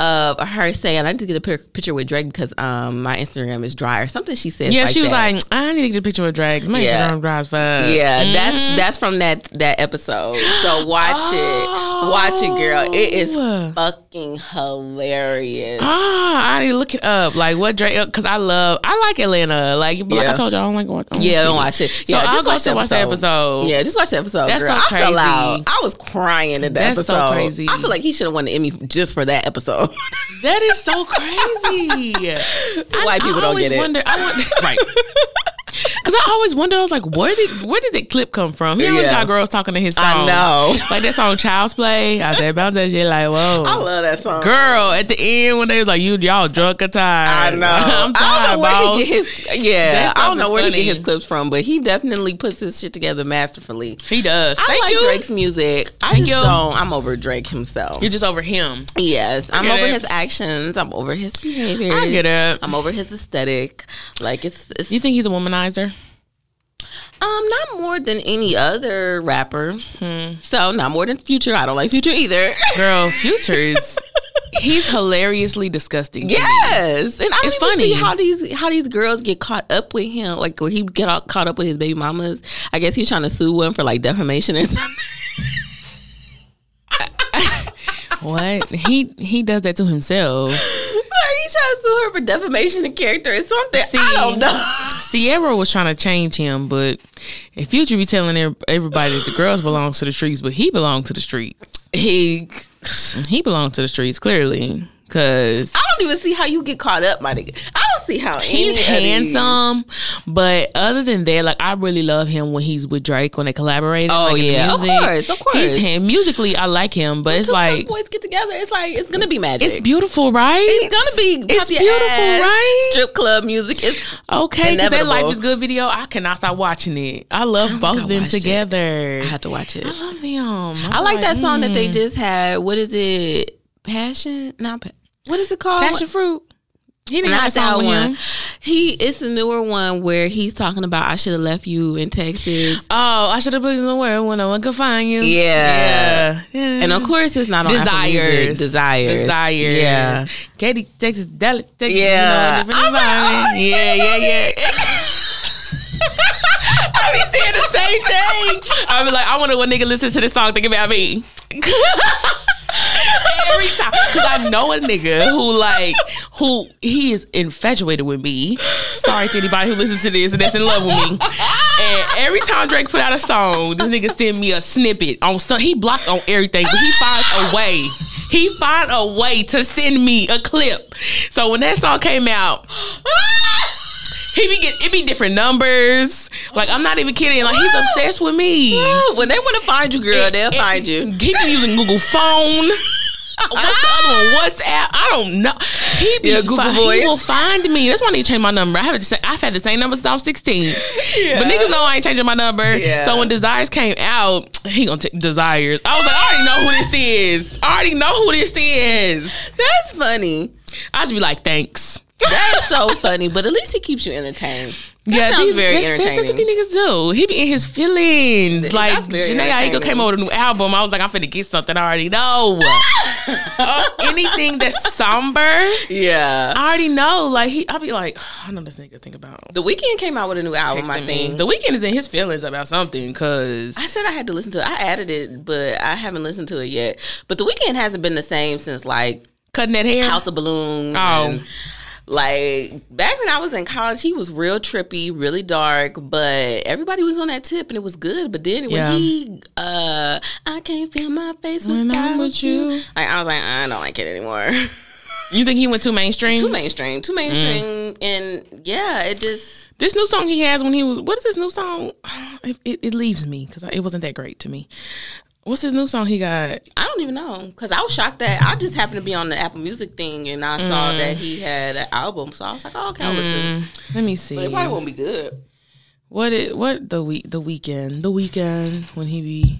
of her saying, "I need to get a picture with Drake because um my Instagram is dry or something." She said, Yeah, like she was that. like, I need to get a picture with Drags. My Yeah. Instagram drives fast. Yeah, Mm-hmm. that's that's from that that episode. So watch it, watch it, girl. It is Oh. fucking hilarious. Ah, I need to look it up. Like what Drake? Because I love, I like Atlanta. Like, like Yeah. I told you, I don't like what. Yeah, don't watch it. So Yeah, I'll just go watch the watch the episode. Yeah, just watch the episode. That's girl. so I crazy. out. I was crying in the That's so crazy. I feel like he should have won the Emmy just for that episode. That is so crazy. I- White people I don't get it. Wonder, I wonder, right. Because I always wonder, I was like, where did where did that clip come from? He always Yeah. got girls talking to his song. I know. Like that song Child's Play. I said, bounce that shit like, whoa. I love that song. Girl, at the end when they was like, you y'all drunk or I know. I'm I don't know where boss. he get his. Yeah, I don't know where he get his clips from, but he definitely puts his shit together masterfully. He does. I Thank like you. Drake's music. I Thank just you. don't. I'm over Drake himself. You're just over him. Yes, I'm over it. his actions. I'm over his behavior. I get it. I'm over his aesthetic. Like it's, it's You think he's a womanizer? Um not more than any other rapper. Hmm. So not more than Future. I don't like Future either. Girl, Future is he's hilariously disgusting. yes, and I It's funny. see how these how these girls get caught up with him. Like where he get out, caught up with his baby mamas. I guess he's trying to sue one for like defamation or something. What? He he does that to himself. He trying to sue her for defamation of character or something. I don't know. Sierra was trying to change him, but if Future be telling everybody that the girls belong to the streets, but he belonged to the streets. He He belonged to the streets, clearly. Cause I don't even see how you get caught up, my nigga. I see how he's any of these- handsome, but other than that, like I really love him when he's with Drake when they collaborated. Oh, like, yeah. Of course, of course. He's musically, I like him, but it's like boys get together. It's like it's gonna be magic. it's beautiful, right? It's gonna be It's beautiful, ass, right? Strip club music. It's Okay, because that Inevitable. Life is Good video, I cannot stop watching it. I love think both of them watched it. together. I have to watch it. I love them. I like that song that they mm. just had. What is it? Passion? Not pa- what is it called? Passion Fruit. He didn't Not have that one. He it's a newer one where he's talking about I should have left you in Texas. Oh, I should have put you somewhere when no one could find you. Yeah. yeah. yeah. And of course it's not on desires, Desires. desires. Yeah. Katy, Texas, Dallas, Texas. Yeah. you know, different like, oh, yeah, yeah, yeah. I be saying the same thing. I be like, I wonder what nigga listens to this song think about me. Every time, because I know a nigga who like who he is infatuated with me. Sorry to anybody who listens to this and that's in love with me. And every time Drake put out a song, this nigga send me a snippet on stuff. He blocked on everything, but he finds a way. He find a way to send me a clip. So when that song came out. He be get it be different numbers. Like I'm not even kidding. Like he's obsessed with me. when they want to find you, girl, they'll And- find you. He be using Google phone. What's the other one? Ah. WhatsApp? I don't know. He be Yeah, Google fi- Voice. He will find me. That's why I need to change my number. I have I've had the same number since I was 16. But niggas know I ain't changing my number. Yeah. So when Desires came out, he gonna take Desires. I was like, I already know who this is. I already know who this is. That's funny. I just be like, thanks. That is so funny, but at least he keeps you entertained. That yeah, sounds these- very that's, that's, that's what entertaining. these niggas do. He be in his feelings. Like Jhené Aiko entertaining. came over with a new album. I was like, I'm finna get something I already know. Uh, anything that's somber, Yeah. I already know. Like he, I'll be like, I know this nigga think about. The Weeknd came out with a new album, I me. think. The Weeknd is in his feelings about something, cause I said I had to listen to it. I added it, but I haven't listened to it yet. But the Weeknd hasn't been the same since like cutting that hair. House of Balloons. Oh. and, like back when I was in college, he was real trippy, really dark, but everybody was on that tip and it was good. But then Yeah. when he uh I can't feel my face When without with you. you. Like I was like, I don't like it anymore. You think he went too mainstream? too mainstream. Too mainstream Mm. and yeah, it just This new song he has when he was. What is this new song? It, it, it leaves me because it wasn't that great to me. What's his new song he got? I don't even know because I was shocked that I just happened to be on the Apple Music thing and I Mm. saw that he had an album, so I was like, oh, okay, I'll listen. Let me see. But it probably won't be good. What it what the week the Weeknd the Weeknd when he be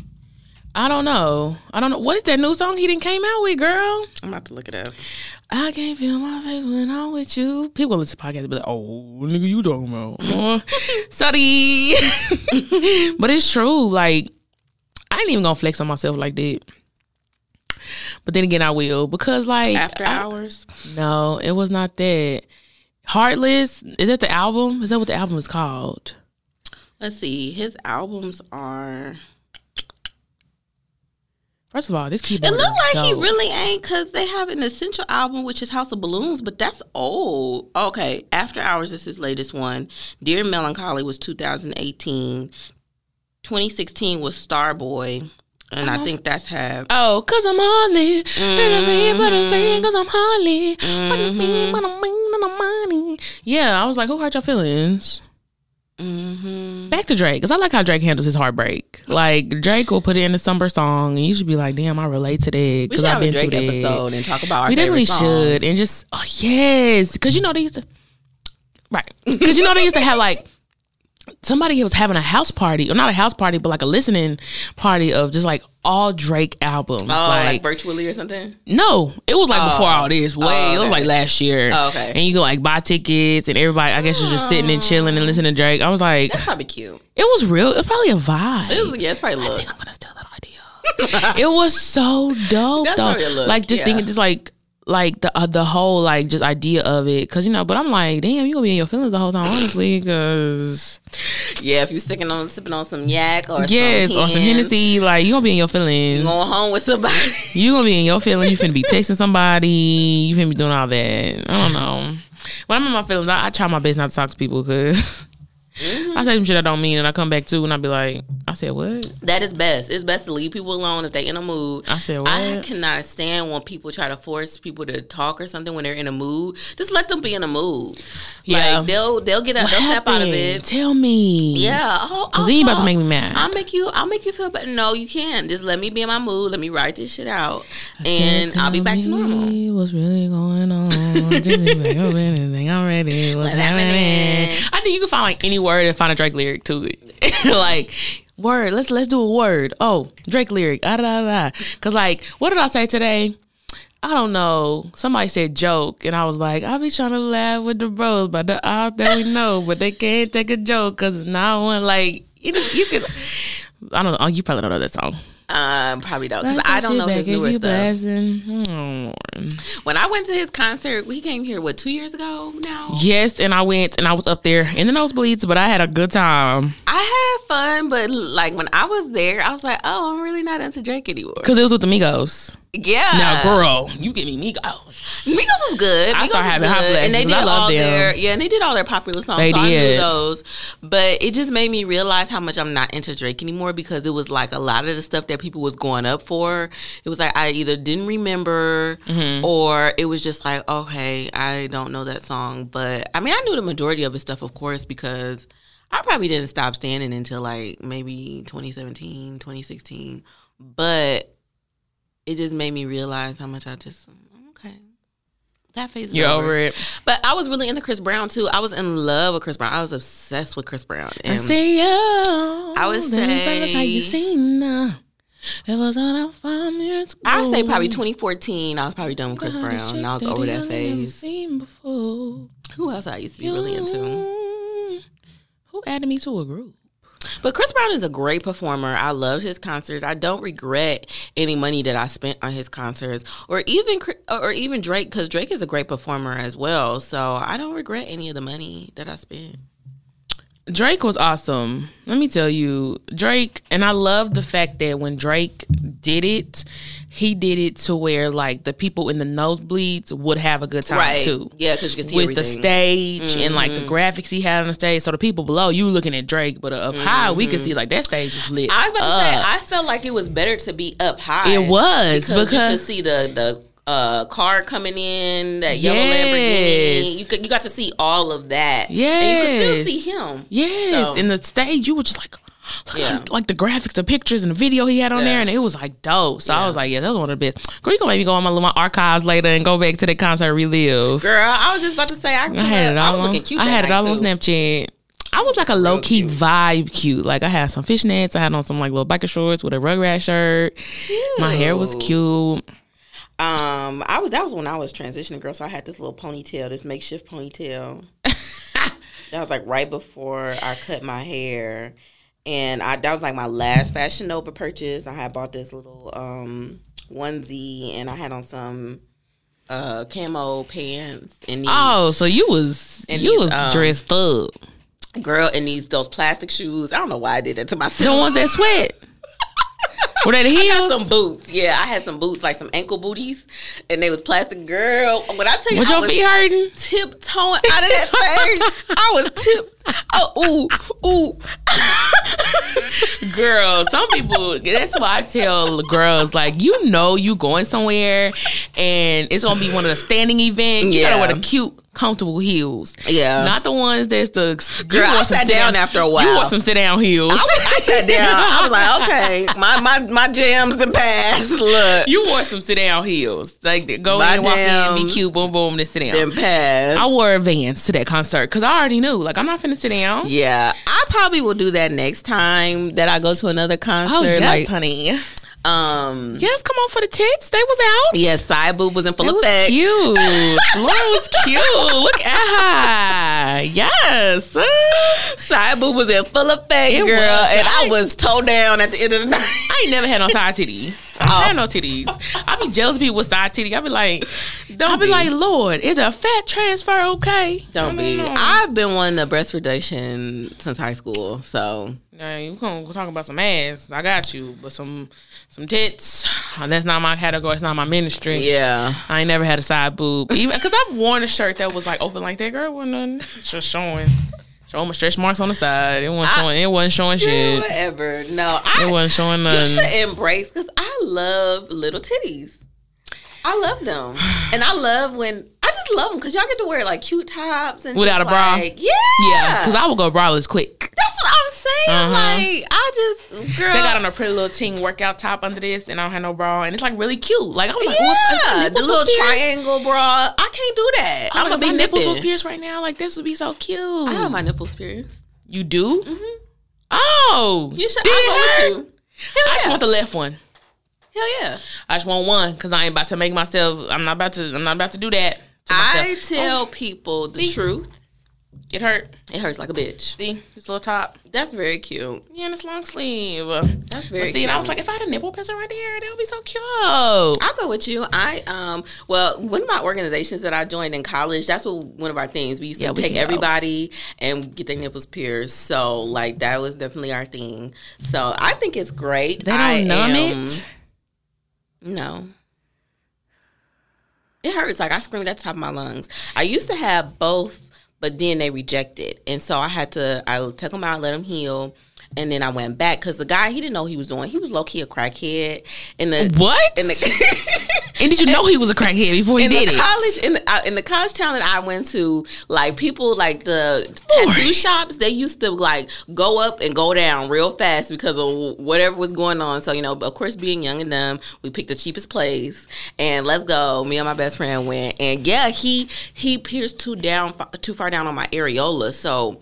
I don't know I don't know what is that new song he didn't came out with girl I'm about to look it up. I can't feel my face when I'm with you people listen to podcasts and be like oh nigga you talking about sorry but it's true like I ain't even gonna flex on myself like that but then again I will because like After I- Hours. no it was not that Heartless is that the album is that what the album is called Let's see. His albums are. First of all, this It looks like he really ain't because they have an essential album, which is House of Balloons, but that's old. Okay, After Hours is his latest one. Dear Melancholy was 2018. 2016 was Starboy, and I think that's have. Oh, cause I'm Harley. Mm-hmm. But I'm saying cause I'm Harley. But I'm saying, but I'm saying, but I'm money. Yeah, I was like, who hurt your feelings? hmm Back to Drake, cause I like how Drake handles his heartbreak. Like Drake will put it in a somber song, and you should be like, damn, I relate to that. Cause I've been Drake through that. episode and talk about our We definitely songs. should, and just oh yes, because you know they used to, right? Because you know they used to have like somebody was having a house party, or not a house party, but like a listening party of just like all Drake albums. Oh, like, like, virtually or something. no, it was like before oh. all this. Way Oh, it was like last year. Oh, okay. and you could like buy tickets, and everybody, I guess, was just sitting and chilling and listening to Drake. I was like, That's probably cute. it was real. It was probably a vibe. It was, yeah, it's probably look. I'm gonna steal that idea. it was so dope That's though. look, like just yeah. thinking, just like like the uh, the whole like just idea of it, because you know. But I'm like, damn, you gonna be in your feelings the whole time, honestly, because Yeah, if you're sticking on sipping on some yak or yes, some or some Hen, Hennessy, like you gonna be in your feelings. going home with somebody. You gonna be in your feelings. You finna be texting somebody. You finna be doing all that. I don't know. When I'm in my feelings, I, I try my best not to talk to people because Mm-hmm. I say some shit I don't mean, and I come back too, and I be like, I said what? That is best. It's best to leave people alone if they in a mood. I said what? I cannot stand when people try to force people to talk or something when they're in a mood. Just let them be in a mood. Yeah. like, they'll they'll get out. They'll snap out of it. Tell me. Yeah, oh, I'll then you about to make me mad. I'll make you. I'll make you feel better. No, you can't. Just let me be in my mood. Let me write this shit out, and I'll be back to normal. What's really going on? Just oh, anything I'm ready. What's What's happening? happening? I think you can find like any word and find a Drake lyric to it. like word. Let's let's do a word. Oh, Drake lyric. Ah, da, da, da. Cause like, what did I say today? I don't know. Somebody said joke, and I was like, I'll be trying to laugh with the bros, but the odds that we know, but they can't take a joke because not one like you. You could. I don't know. Oh, you probably don't know that song. Um, probably don't because I don't know his newer stuff. blasting. Oh, When I went to his concert, we came here what two years ago now. Yes, and I went and I was up there in the nosebleeds, but I had a good time I had fun, but like when I was there, I was like, oh, I'm really not into Drake anymore. because it was with the Migos. Yeah, Now, girl, you give me Migos. Migos was good. I Migos started was having hot flashes and they did I love all them. their yeah, and they did all their popular songs. They so I did. those, but it just made me realize how much I'm not into Drake anymore because it was like a lot of the stuff that people was going up for. It was like I either didn't remember Mm-hmm. or it was just like okay, I don't know that song. But I mean, I knew the majority of his stuff, of course, because. I probably didn't stop standing until like maybe 2017, 2016. But it just made me realize how much I just okay. That phase is You're over it. But I was really into Chris Brown too. I was in love with Chris Brown. I was obsessed with Chris Brown. And I see you. I would say- how you seen uh, It was on five minutes. I would say probably 2014. I was probably done with Chris Brown. And I was over that phase. Seen before. Who else I used to be really into? Who added me to a group? But Chris Brown is a great performer. I loved his concerts. I don't regret any money that I spent on his concerts, or even or even Drake, because Drake is a great performer as well. So I don't regret any of the money that I spent. Drake was awesome. Let me tell you, Drake, and I love the fact that when Drake did it, he did it to where like the people in the nosebleeds would have a good time too. Yeah, because you can see With the everything. stage and like the graphics he had on the stage, so the people below you looking at Drake, but up high we could see like that stage was lit. I was about to say. I felt like it was better to be up high. It was, because, you could see the the uh, car coming in, that yellow Yes. Lamborghini. You could you got to see all of that. and you could still see him. Yes, So- in the stage you were just like. Yeah. Like the graphics, the pictures, and the video he had on there, and it was like dope. So I was like, "Yeah, that was one of the best." Girl, you gonna maybe go on my, my archives later and go back to the concert, relive. Girl, I was just about to say, I, I had it all. I was on, looking cute. I had it all on. Snapchat. I was like a low key vibe cute. Like I had some fishnets. I had on some like little biker shorts with a Rugrat shirt. My hair was cute. Um, I was that was when I was transitioning, girl. So I had this little ponytail, this makeshift ponytail. that was like right before I cut my hair, and I that was like my last Fashion Nova purchase. I had bought this little um onesie, and I had on some uh camo pants and these, Oh, so you was you these, was um, dressed up. girl and these those plastic shoes. I don't know why I did that to myself. The ones that sweat. Were they the some boots, yeah. I had some boots, like some ankle booties, and they was plastic. Girl, when I tell you, Was I your was feet hurting? tiptoeing out of that thing. I was tip. Oh, ooh, ooh. Girl, some people. That's why I tell girls like, you know, you going somewhere, and it's gonna be one of the standing events. You gotta wear the cute, comfortable heels. Yeah. not the ones that's the. Girl, you I wore some sat sit down after a while. You wore some sit down heels. I, was, I sat down. I was like, okay, my my my jams the past. Look, you wore some sit down heels. Like go My in, walk in, be cute, boom, boom, then sit down. Then pass. I wore Vans to that concert because I already knew. Like I'm not finna sit down. yeah, I probably will do that next time that I go to another concert. Oh yes, like, honey. Um, Yes, come on for the tits. They was out. yeah, side boob was in full It was effect. cute. Lauren was cute. Look at her. Yes. Side boob was in full effect, It girl, was. and I I- was toe down at the end of the night. I ain't never had no side titty. I Oh. have no titties. I be jealous of people with side titty. I be like, Don't I be be. like, Lord, is a fat transfer okay? Don't be. know. I've been wanting a breast reduction since high school, so Nah, you gonna talk about some ass. I got you, but some some tits. Oh, that's not my category. It's not my ministry. yeah. I ain't never had a side boob, even because I've worn a shirt that was like open like that. Girl, wasn't nothing. Just showing, Showing my stretch marks on the side. It wasn't showing. It wasn't showing shit. whatever. No, I It wasn't showing you should embrace because I love little titties. I love them, and I love when I just love them because y'all get to wear like cute tops and Without a bra? Like, yeah, Yeah, because I would go braless quick. that's what I'm saying. Uh-huh. Like I just girl, So I got on a pretty little teen workout top under this, and I don't have no bra, and it's like really cute. Like I was like, yeah, the if my nipples little triangle bra. I can't do that. I I'm gonna be my nipples was pierced right now. Like this would be so cute. I have my nipples pierced. you do? Oh, You should. It go with you. I Hell just want the left one. Hell yeah. I just want one because I ain't about to make myself. I'm not about to. I'm not about to do that. To I tell people the See? truth. it hurt. It hurts like a bitch. See this little top. That's very cute. Yeah, and it's long sleeve. That's But very see, cute. and I was like, if I had a nipple piercing right there, that would be so cute. I'll go with you. I um well one of my organizations that I joined in college, that's what one of our things. We used to Yeah, take go. everybody and get their nipples pierced. So like that was definitely our thing. So I think it's great. They don't I numb am- it. No. It hurts. Like I screamed at the top of my lungs. I used to have both, but then they rejected, and so I had to. I took them out, let them heal, and then I went back because the guy he didn't know what he was doing. He was low key a crackhead. And the What? in the and did you know he was a crackhead before he in did the it? college in the, uh, in the college town that I went to, like people like the tattoo shops, they used to like go up and go down real fast because of whatever was going on. So you know, of course, being young and dumb, we picked the cheapest place and let's go. Me and my best friend went, and yeah, he he pierced too down too far down on my areola, so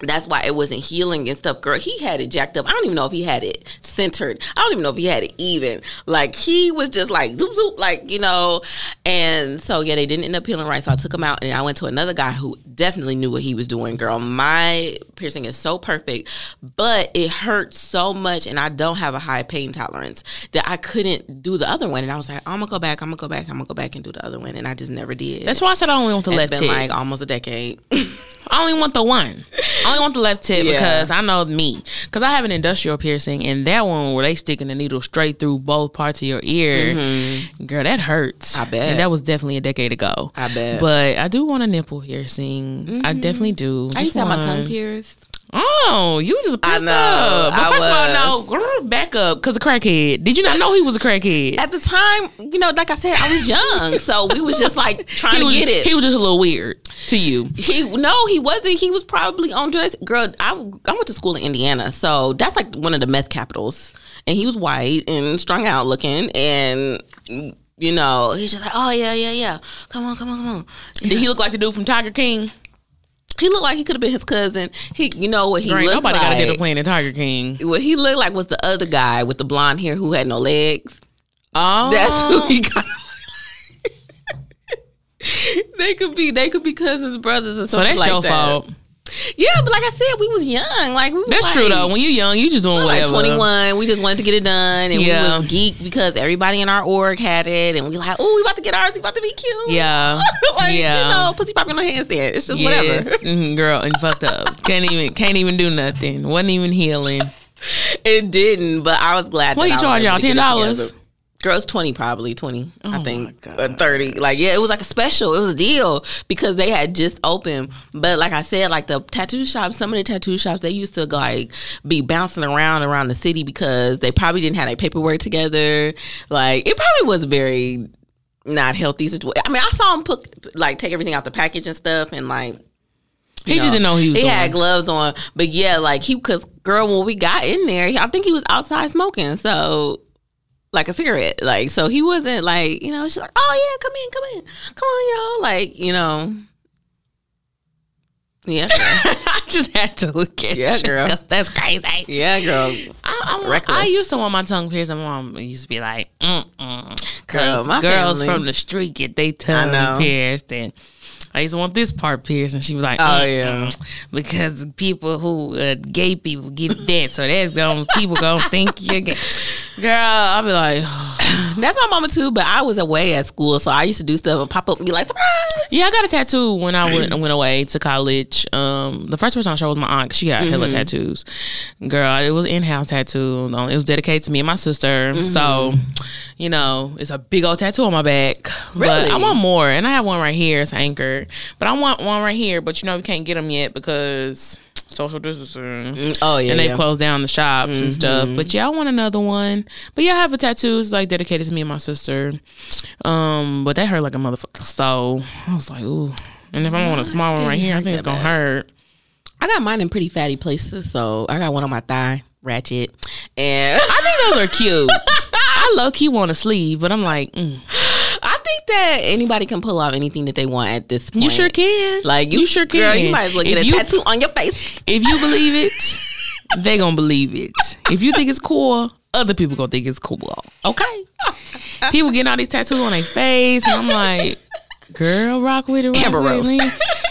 that's why it wasn't healing and stuff. Girl, he had it jacked up. I don't even know if he had it centered. I don't even know if he had it even. Like he was just like zoop zoop, like you know. And so yeah, they didn't end up healing right. So I took him out and I went to another guy who definitely knew what he was doing. Girl, my piercing is so perfect, but it hurt so much, and I don't have a high pain tolerance that I couldn't do the other one. And I was like, I'm gonna go back. I'm gonna go back. I'm gonna go back and do the other one, and I just never did. That's why I said I only want the it's left been tip. like almost a decade. I only want the one. I only want the left tip Yeah. because I know me. Because I have an industrial piercing, and that one where they sticking the needle straight through both parts of your ear, girl, that hurts. Mm-hmm. I bet. And that was definitely a decade ago. I bet. But I do want a nipple piercing. I definitely do. I used to have my tongue pierced. Oh, you just I pierced know, up. But I first of all, no, girl, back up, because a crackhead. Did you not know he was a crackhead? At the time, you know, like I said, I was young, so we was just like trying to was, get it. He was just a little weird to you. He no, he wasn't. He was probably on drugs. Girl, I, I went to school in Indiana, so that's like one of the meth capitals. And he was white and strung out looking, and you know, he's just like, oh yeah, yeah, yeah. Come on, come on, come on. Did he look like the dude from Tiger King? He looked like he could have been his cousin. He, you know what he looked nobody got to get a like. plan in Tiger King. What he looked like was the other guy with the blonde hair who had no legs. Oh, That's who he oh. got. they could be they could be cousins, brothers, or So something that's like your that. fault. Yeah, but like I said, we was young. Like we That's like, true though. When you young, you just doing we was like whatever. twenty one. We just wanted to get it done, and Yeah. we was geek because everybody in our org had it, and we like, oh, we about to get ours. We about to be cute. Yeah, like yeah. you know, pussy popping on handstand. It's just whatever. Mhm, girl, and fucked up. Can't even can't even do nothing. Wasn't even healing. It didn't, but I was glad. What that you I charge y'all? to get it $10? together. Girls twenty probably twenty. I Oh think my or thirty. Like yeah, it was like a special. It was a deal because they had just opened. But like I said, like the tattoo shops, some of the tattoo shops they used to like be bouncing around around the city because they probably didn't have their paperwork together. Like it probably was very not healthy situation. I mean, I saw him put like take everything out the package and stuff, and like He just didn't know he was. he had gloves on, but yeah, like he because girl, when we got in there, I think he was outside smoking, so like a cigarette, like so he wasn't like you know she's like oh yeah, come in, come in, come on y'all, like you know, yeah. I just had to look at Yeah, you. girl. That's crazy. yeah, girl, I, I, Reckless. I used to want my tongue pierced. and My mom used to be like, mm-mm. Girl, my girls family- from the street get their tongue pierced. And I used to want this part pierced. And she was like, Oh, yeah. Because people who, uh, gay people get that. So that's going people to think you're gay. Girl, I'll be like, That's my mama too, but I was away at school, so I used to do stuff and pop up and be like, surprise. yeah, I got a tattoo when I went went away to college. Um, the first person I showed was my aunt. She got hella Mm-hmm. tattoos. Girl, it was in house tattoo. It was dedicated to me and my sister. Mm-hmm. So, you know, it's a big old tattoo on my back. But Really? I want more, and I have one right here. It's anchored, but I want one right here. But you know, we can't get them yet because social distancing. Oh yeah, and they yeah. closed down the shops and stuff. Mm-hmm. But yeah, I want another one. But yeah, I have a tattoo. It's like dedicated to me and my sister. Um, but that hurt like a motherfucker. So I was like, ooh. And if I want a small one right here, I think it's gonna hurt. I got mine in pretty fatty places, so I got one on my thigh, ratchet, and I think those are cute. I low key want a sleeve, but I'm like, mm, think that anybody can pull off anything that they want at this point. you sure can. Like you, you sure can. Girl, you might as well get If a you- tattoo on your face. If you believe it, they gonna believe it. If you think it's cool, other people gonna think it's cool. Okay. People getting all these tattoos on their face, and I'm like, girl, rock with it. Rock Amber with Rose.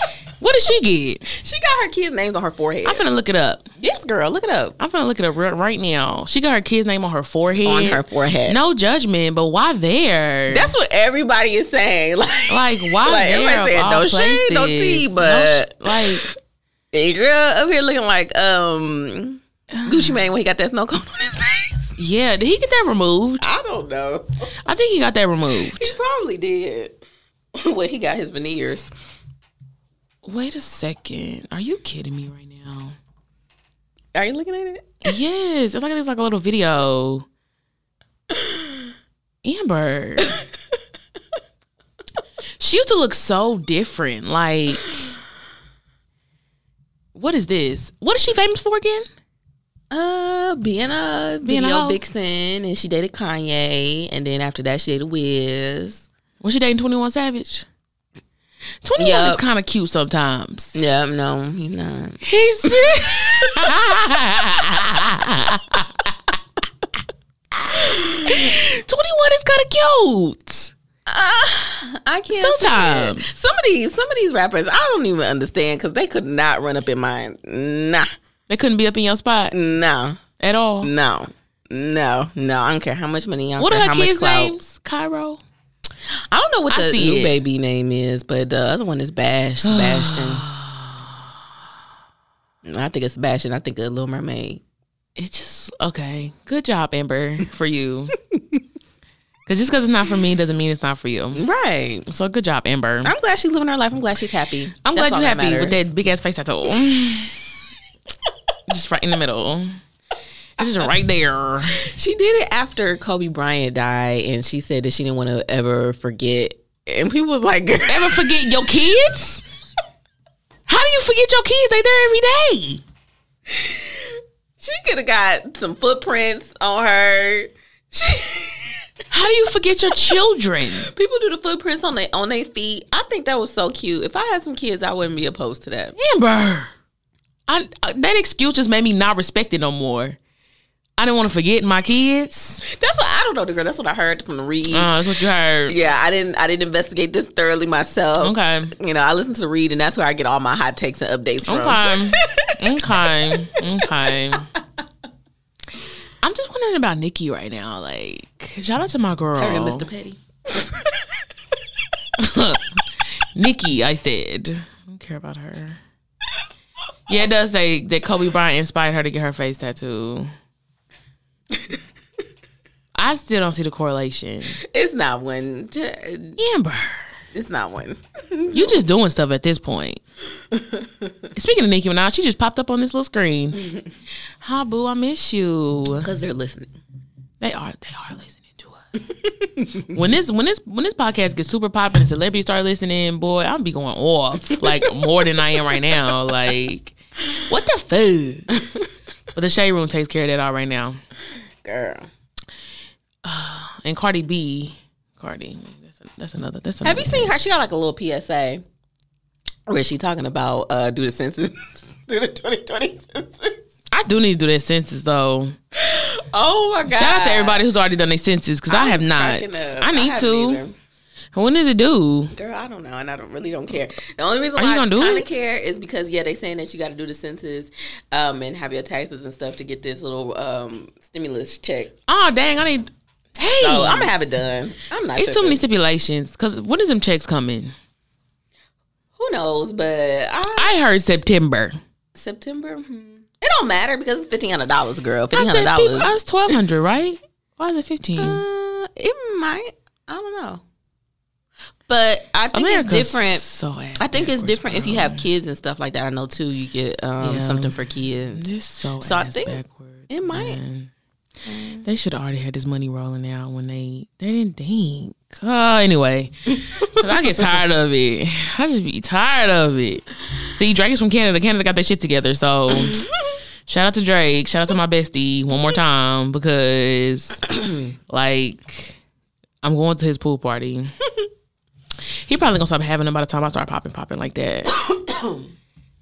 What did she get? She got her kids' names on her forehead. I'm finna look it up. yes, girl, look it up I'm finna look it up right, right now. She got her kid's name on her forehead. on her forehead. No judgment, but why there? That's what everybody is saying. Like, like why like, there? everybody saying no shade, no tea, No but- sh- like a girl up here looking like um Gucci Mane when he got that snow cone on his face. yeah, did he get that removed? I don't know. I think he got that removed. He probably did. when he got his veneers. Wait a second. Are you kidding me right now? Are you looking at it? Yes, it's like it's like a little video. Amber. she used to look so different. Like, what is this? What is she famous for again? Uh, being a Being a video hoe. vixen, and she dated Kanye, and then after that she dated Wiz. Was she dating Twenty One Savage? Twenty One Yup. is kind of cute sometimes. Yeah, no, he's not. He's. Twenty One is kind of cute. Uh, I can't. Sometimes. it. some of these, some of these rappers, I don't even understand because they could not run up in mine. Nah, They couldn't be up in your spot no, at all. no, no, no. I don't care how much money. I don't What are care her how kids' names? Cairo. I don't know what I the new it. baby name is, but the other one is Bash Sebastian. I think it's Sebastian. I think of Little Mermaid. It's just okay. Good job, Amber, for you. Because just because it's not for me doesn't mean it's not for you. Right. So good job, Amber. I'm glad she's living her life. I'm glad she's happy. I'm That's glad you're happy with that big ass face tattoo. just right in the middle. It's just right there. She did it after Kobe Bryant died, and she said that she didn't want to ever forget. And people was like, "Girl, Ever forget your kids? How do you forget your kids? They there every day. she could have got some footprints on her." How do you forget your children? People do the footprints on their on their feet. I think that was so cute. If I had some kids, I wouldn't be opposed to that. Amber, I, uh, that excuse just made me not respect it no more. I didn't want to forget my kids. That's what I don't know, the girl. That's what I heard from the read. Uh, that's what you heard. yeah, I didn't. I didn't investigate this thoroughly myself. Okay. You know, I listen to the read, and that's where I get all my hot takes and updates from. Okay. okay. Okay. I'm just wondering about Nicki right now. Like, shout out to my girl. Her and Mr. Petty. Nicki, I said. I don't care about her. Yeah, it does say that Kobe Bryant inspired her to get her face tattoo. I still don't see the correlation. It's not one. Amber, It's not one. you just doing stuff at this point. Speaking of Nicki Minaj, she just popped up on this little screen. Hi, boo, I miss you. Because they're listening. They are they are listening to us. when this when this when this podcast gets super popular and celebrities start listening, boy, I'm be going off like more than I am right now. Like, what the fuck? but the shade room takes care of that all right now. Girl. And Cardi B, Cardi, that's, that's another. That's Have you seen her? She got like a little PSA where she talking about uh do the census. do the 2020 census. I do need to do that census though. Oh my god. Shout out to everybody who's already done their census because I, have not. I need haven't to. either. When does it do? Girl, I don't know, and I don't really don't care. The only reason Are why I kind of care is because yeah, they saying that you got to do the census, um, and have your taxes and stuff to get this little um stimulus check. Oh dang, I need. Hey, So I'm gonna have it done. I'm not. it's too many stipulations. Because when is them checks coming? Who knows? But I, I heard September. September. Hmm. It don't matter because it's fifteen hundred dollars, girl. Fifteen hundred dollars. that's twelve hundred, right? Why is it fifteen? Uh, it might. I don't know. But I think America's it's different. So I think it's different if you have kids and stuff like that. I know too. You get um, Yeah. something for kids. They're so, So I think backwards. it might. man. They should have already had this money rolling out when they they didn't think. Oh, anyway, 'Cause I get tired of it. I just be tired of it. See, Drake is from Canada. Canada got their shit together. So, shout out to Drake. Shout out to my bestie one more time because, like, I'm going to his pool party. He probably gonna stop having them by the time I start popping, popping like that. I'm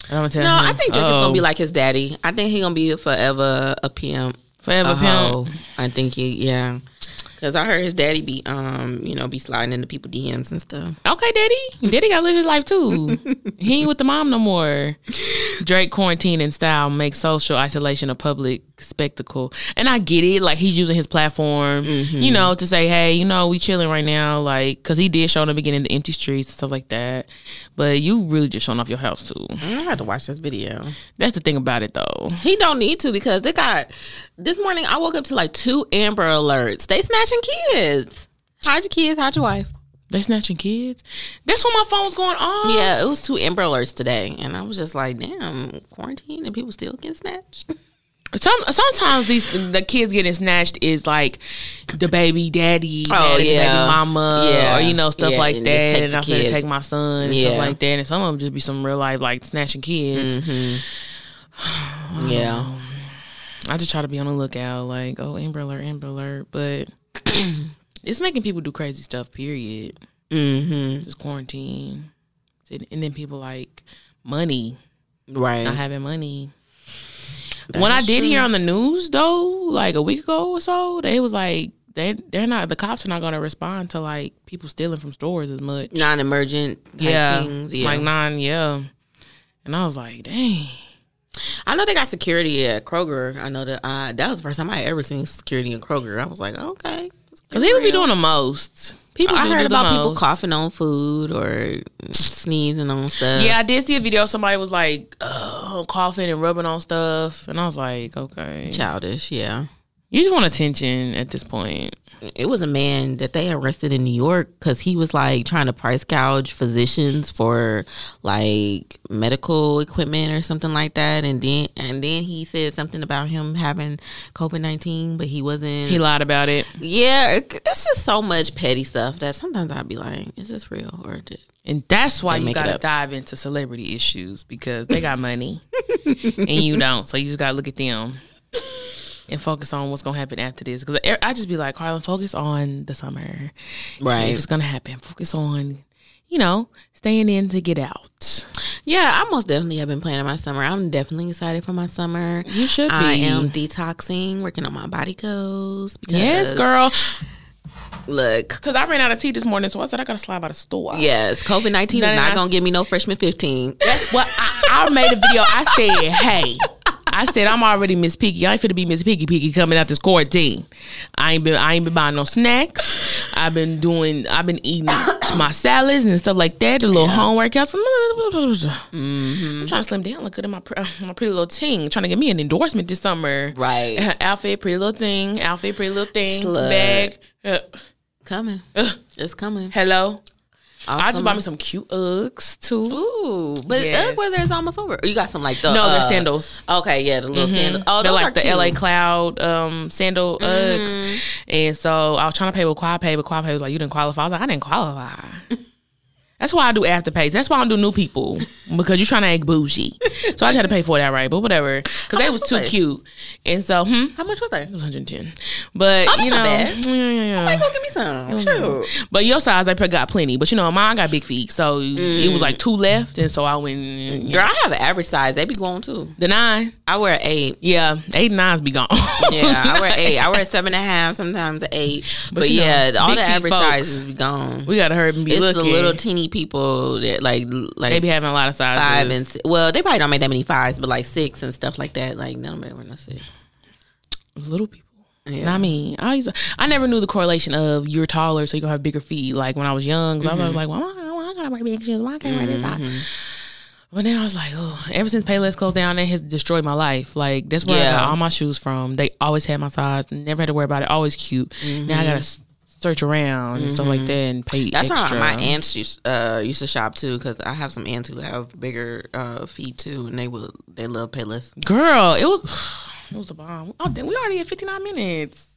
gonna tell No, him, I think Drake is gonna "Oh, be like his daddy. I think he gonna be forever a pimp. Forever pimp. I think he, yeah. Cause I heard his daddy be, um, you know, be sliding into people DMs and stuff. Okay, daddy. Daddy gotta live his life too. he ain't with the mom no more. Drake quarantine in style makes social isolation a public spectacle. And I get it. Like he's using his platform, you mm-hmm. know, to say, hey, you know, we chilling right now. Like, cause he did show in the beginning the empty streets and stuff like that. But you really just showing off your house too. Mm, I had to watch this video. That's the thing about it though. He don't need to because they got this morning. I woke up to like two Amber alerts. They snatching kids. Hide your kids. Hide your wife. They snatching kids. That's when my phone was going off. Yeah, it was two Amber alerts today, and I was just like, damn, quarantine and people still getting snatched. Some sometimes these the kids getting snatched is like the baby daddy, Oh, daddy, yeah. baby mama, Yeah. or you know stuff Yeah, like and that. And I'm gonna take my son and Yeah. stuff like that. And some of them just be some real life like snatching kids. Yeah, I just try to be on the lookout, like oh Amber Alert, Amber Alert, but it's making people do crazy stuff. Period. mm-hmm. Just quarantine, and then people like money, right. not having money. That when I did true. hear on the news though, like a week ago or so, they was like they they're not the cops are not going to respond to like people stealing from stores as much. non-emergent yeah, things. Yeah, like non yeah. And I was like, dang. I know they got security at Kroger. I know that uh, that was the first time I ever seen security in Kroger. I was like, okay. Cause they would be doing the most. People I heard about people coughing on food or sneezing on stuff. Yeah, I did see a video. Somebody was like uh, coughing and rubbing on stuff, and I was like, okay, childish. Yeah. You just want attention at this point. it was a man that they arrested in New York because he was like trying to price gouge physicians for like medical equipment or something like that, and then and then he said something about him having COVID nineteen, but he wasn't. He lied about it, yeah, it- it's just so much petty stuff that sometimes I'd be like, "Is this real or did?" and that's why you gotta dive into celebrity issues because they got money and you don't. So you just gotta look at them and focus on what's gonna happen after this. Because I just be like, Carlin, focus on the summer. Right. If it's gonna happen, focus on, you know, staying in to get out. Yeah, I most definitely have been planning my summer. I'm definitely excited for my summer. You should be. I am detoxing, working on my body goals. Yes, girl. Look, Cause I ran out of tea this morning, so I said I gotta slide by the store. Yes, COVID nineteen is not gonna give me no freshman fifteen. That's what I, I made a video. I said, hey, I said I'm already Miss Piggy. I ain't finna be Miss Piggy Piggy coming out this quarantine. I ain't been I ain't been buying no snacks. I've been doing I've been eating my salads and stuff like that. The little home workouts. I'm trying to slim down, look good in my my pretty little thing. Trying to get me an endorsement this summer. Right. outfit, pretty little thing. Outfit, pretty little thing. Slut. Bag. Uh, Coming, uh, it's coming. hello. All I just bought me some cute Uggs too. Ooh, but Yes. Ugg weather is almost over. You got some like the No, they're uh, sandals. Okay, yeah, the little sandals. Oh, they're like the cute. LA Cloud um, sandal Uggs. And so I was trying to pay with QuadPay, but QuadPay was like, you didn't qualify. I was like, I didn't qualify. That's why I do afterpays. That's why I don't do new people because you're trying to act bougie. So I just had to pay for that, right? But whatever, because they was too they? cute. And so, hmm, How much was they? it was 110. But Oh, you know, yeah, yeah, yeah. Hey, go get me some. Shoot. But your size, they probably got plenty. But you know, mine got big feet, so it was Mm. like two left, and so I went Girl, I have an average size. They be going too. the nine. I wear eight. Yeah, eight and nines be gone. Yeah, I wear eight. I wear seven and a half, sometimes an eight. But, know, yeah, all the average folks, sizes be gone. we gotta hurry and be it's looking. the little teeny people that like like they be having a lot of sizes. five and si- well, they probably don't make that many fives, but like six and stuff like that. Like none of them no six. little people. Yeah. Not me. I used to, I never knew the correlation of you're taller, so you're gonna have bigger feet. Like when I was young, so I Mm-hmm. was like, well, why, why I gotta wear big shoes? Why I can't wear this size? But then I was like, oh, ever since Payless closed down, it has destroyed my life. Like that's where I got all my shoes from. They always had my size. Never had to worry about it. Always cute. Now I gotta s- search around and stuff like that and pay Mm-hmm. That's extra. why my aunts used, uh, used to shop too, because I have some aunts who have bigger uh, feet too, and they will they love Payless. Girl, it was it was a bomb. Oh, then we already at 59 minutes.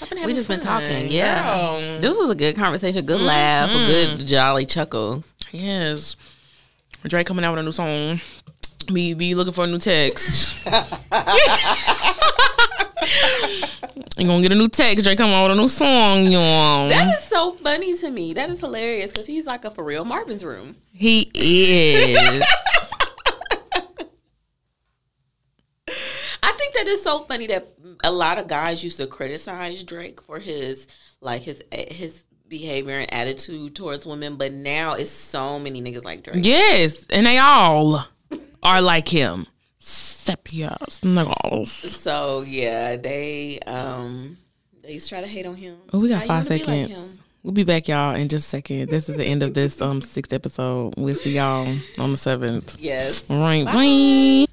I've been We just been talking, yeah. Girl. This was a good conversation, good laugh, a good jolly chuckle. Yes. Drake coming out with a new song. Me be looking for a new text. you gonna get a new text. Drake coming out with a new song, y'all. That is so funny to me. That is hilarious because he's like a for real Marvin's room. He is. I think that is so funny that a lot of guys used to criticize Drake for his like his eh, his behavior and attitude towards women, but now it's so many niggas like Drake. yes, and they all are like him. Sepias niggas. So yeah, they um they used to try to hate on him. Oh, we got How five wanna be like seconds. we'll be back, y'all, in just a second. This is the end of this um sixth episode. We'll see y'all on the seventh. Yes. Right, bye.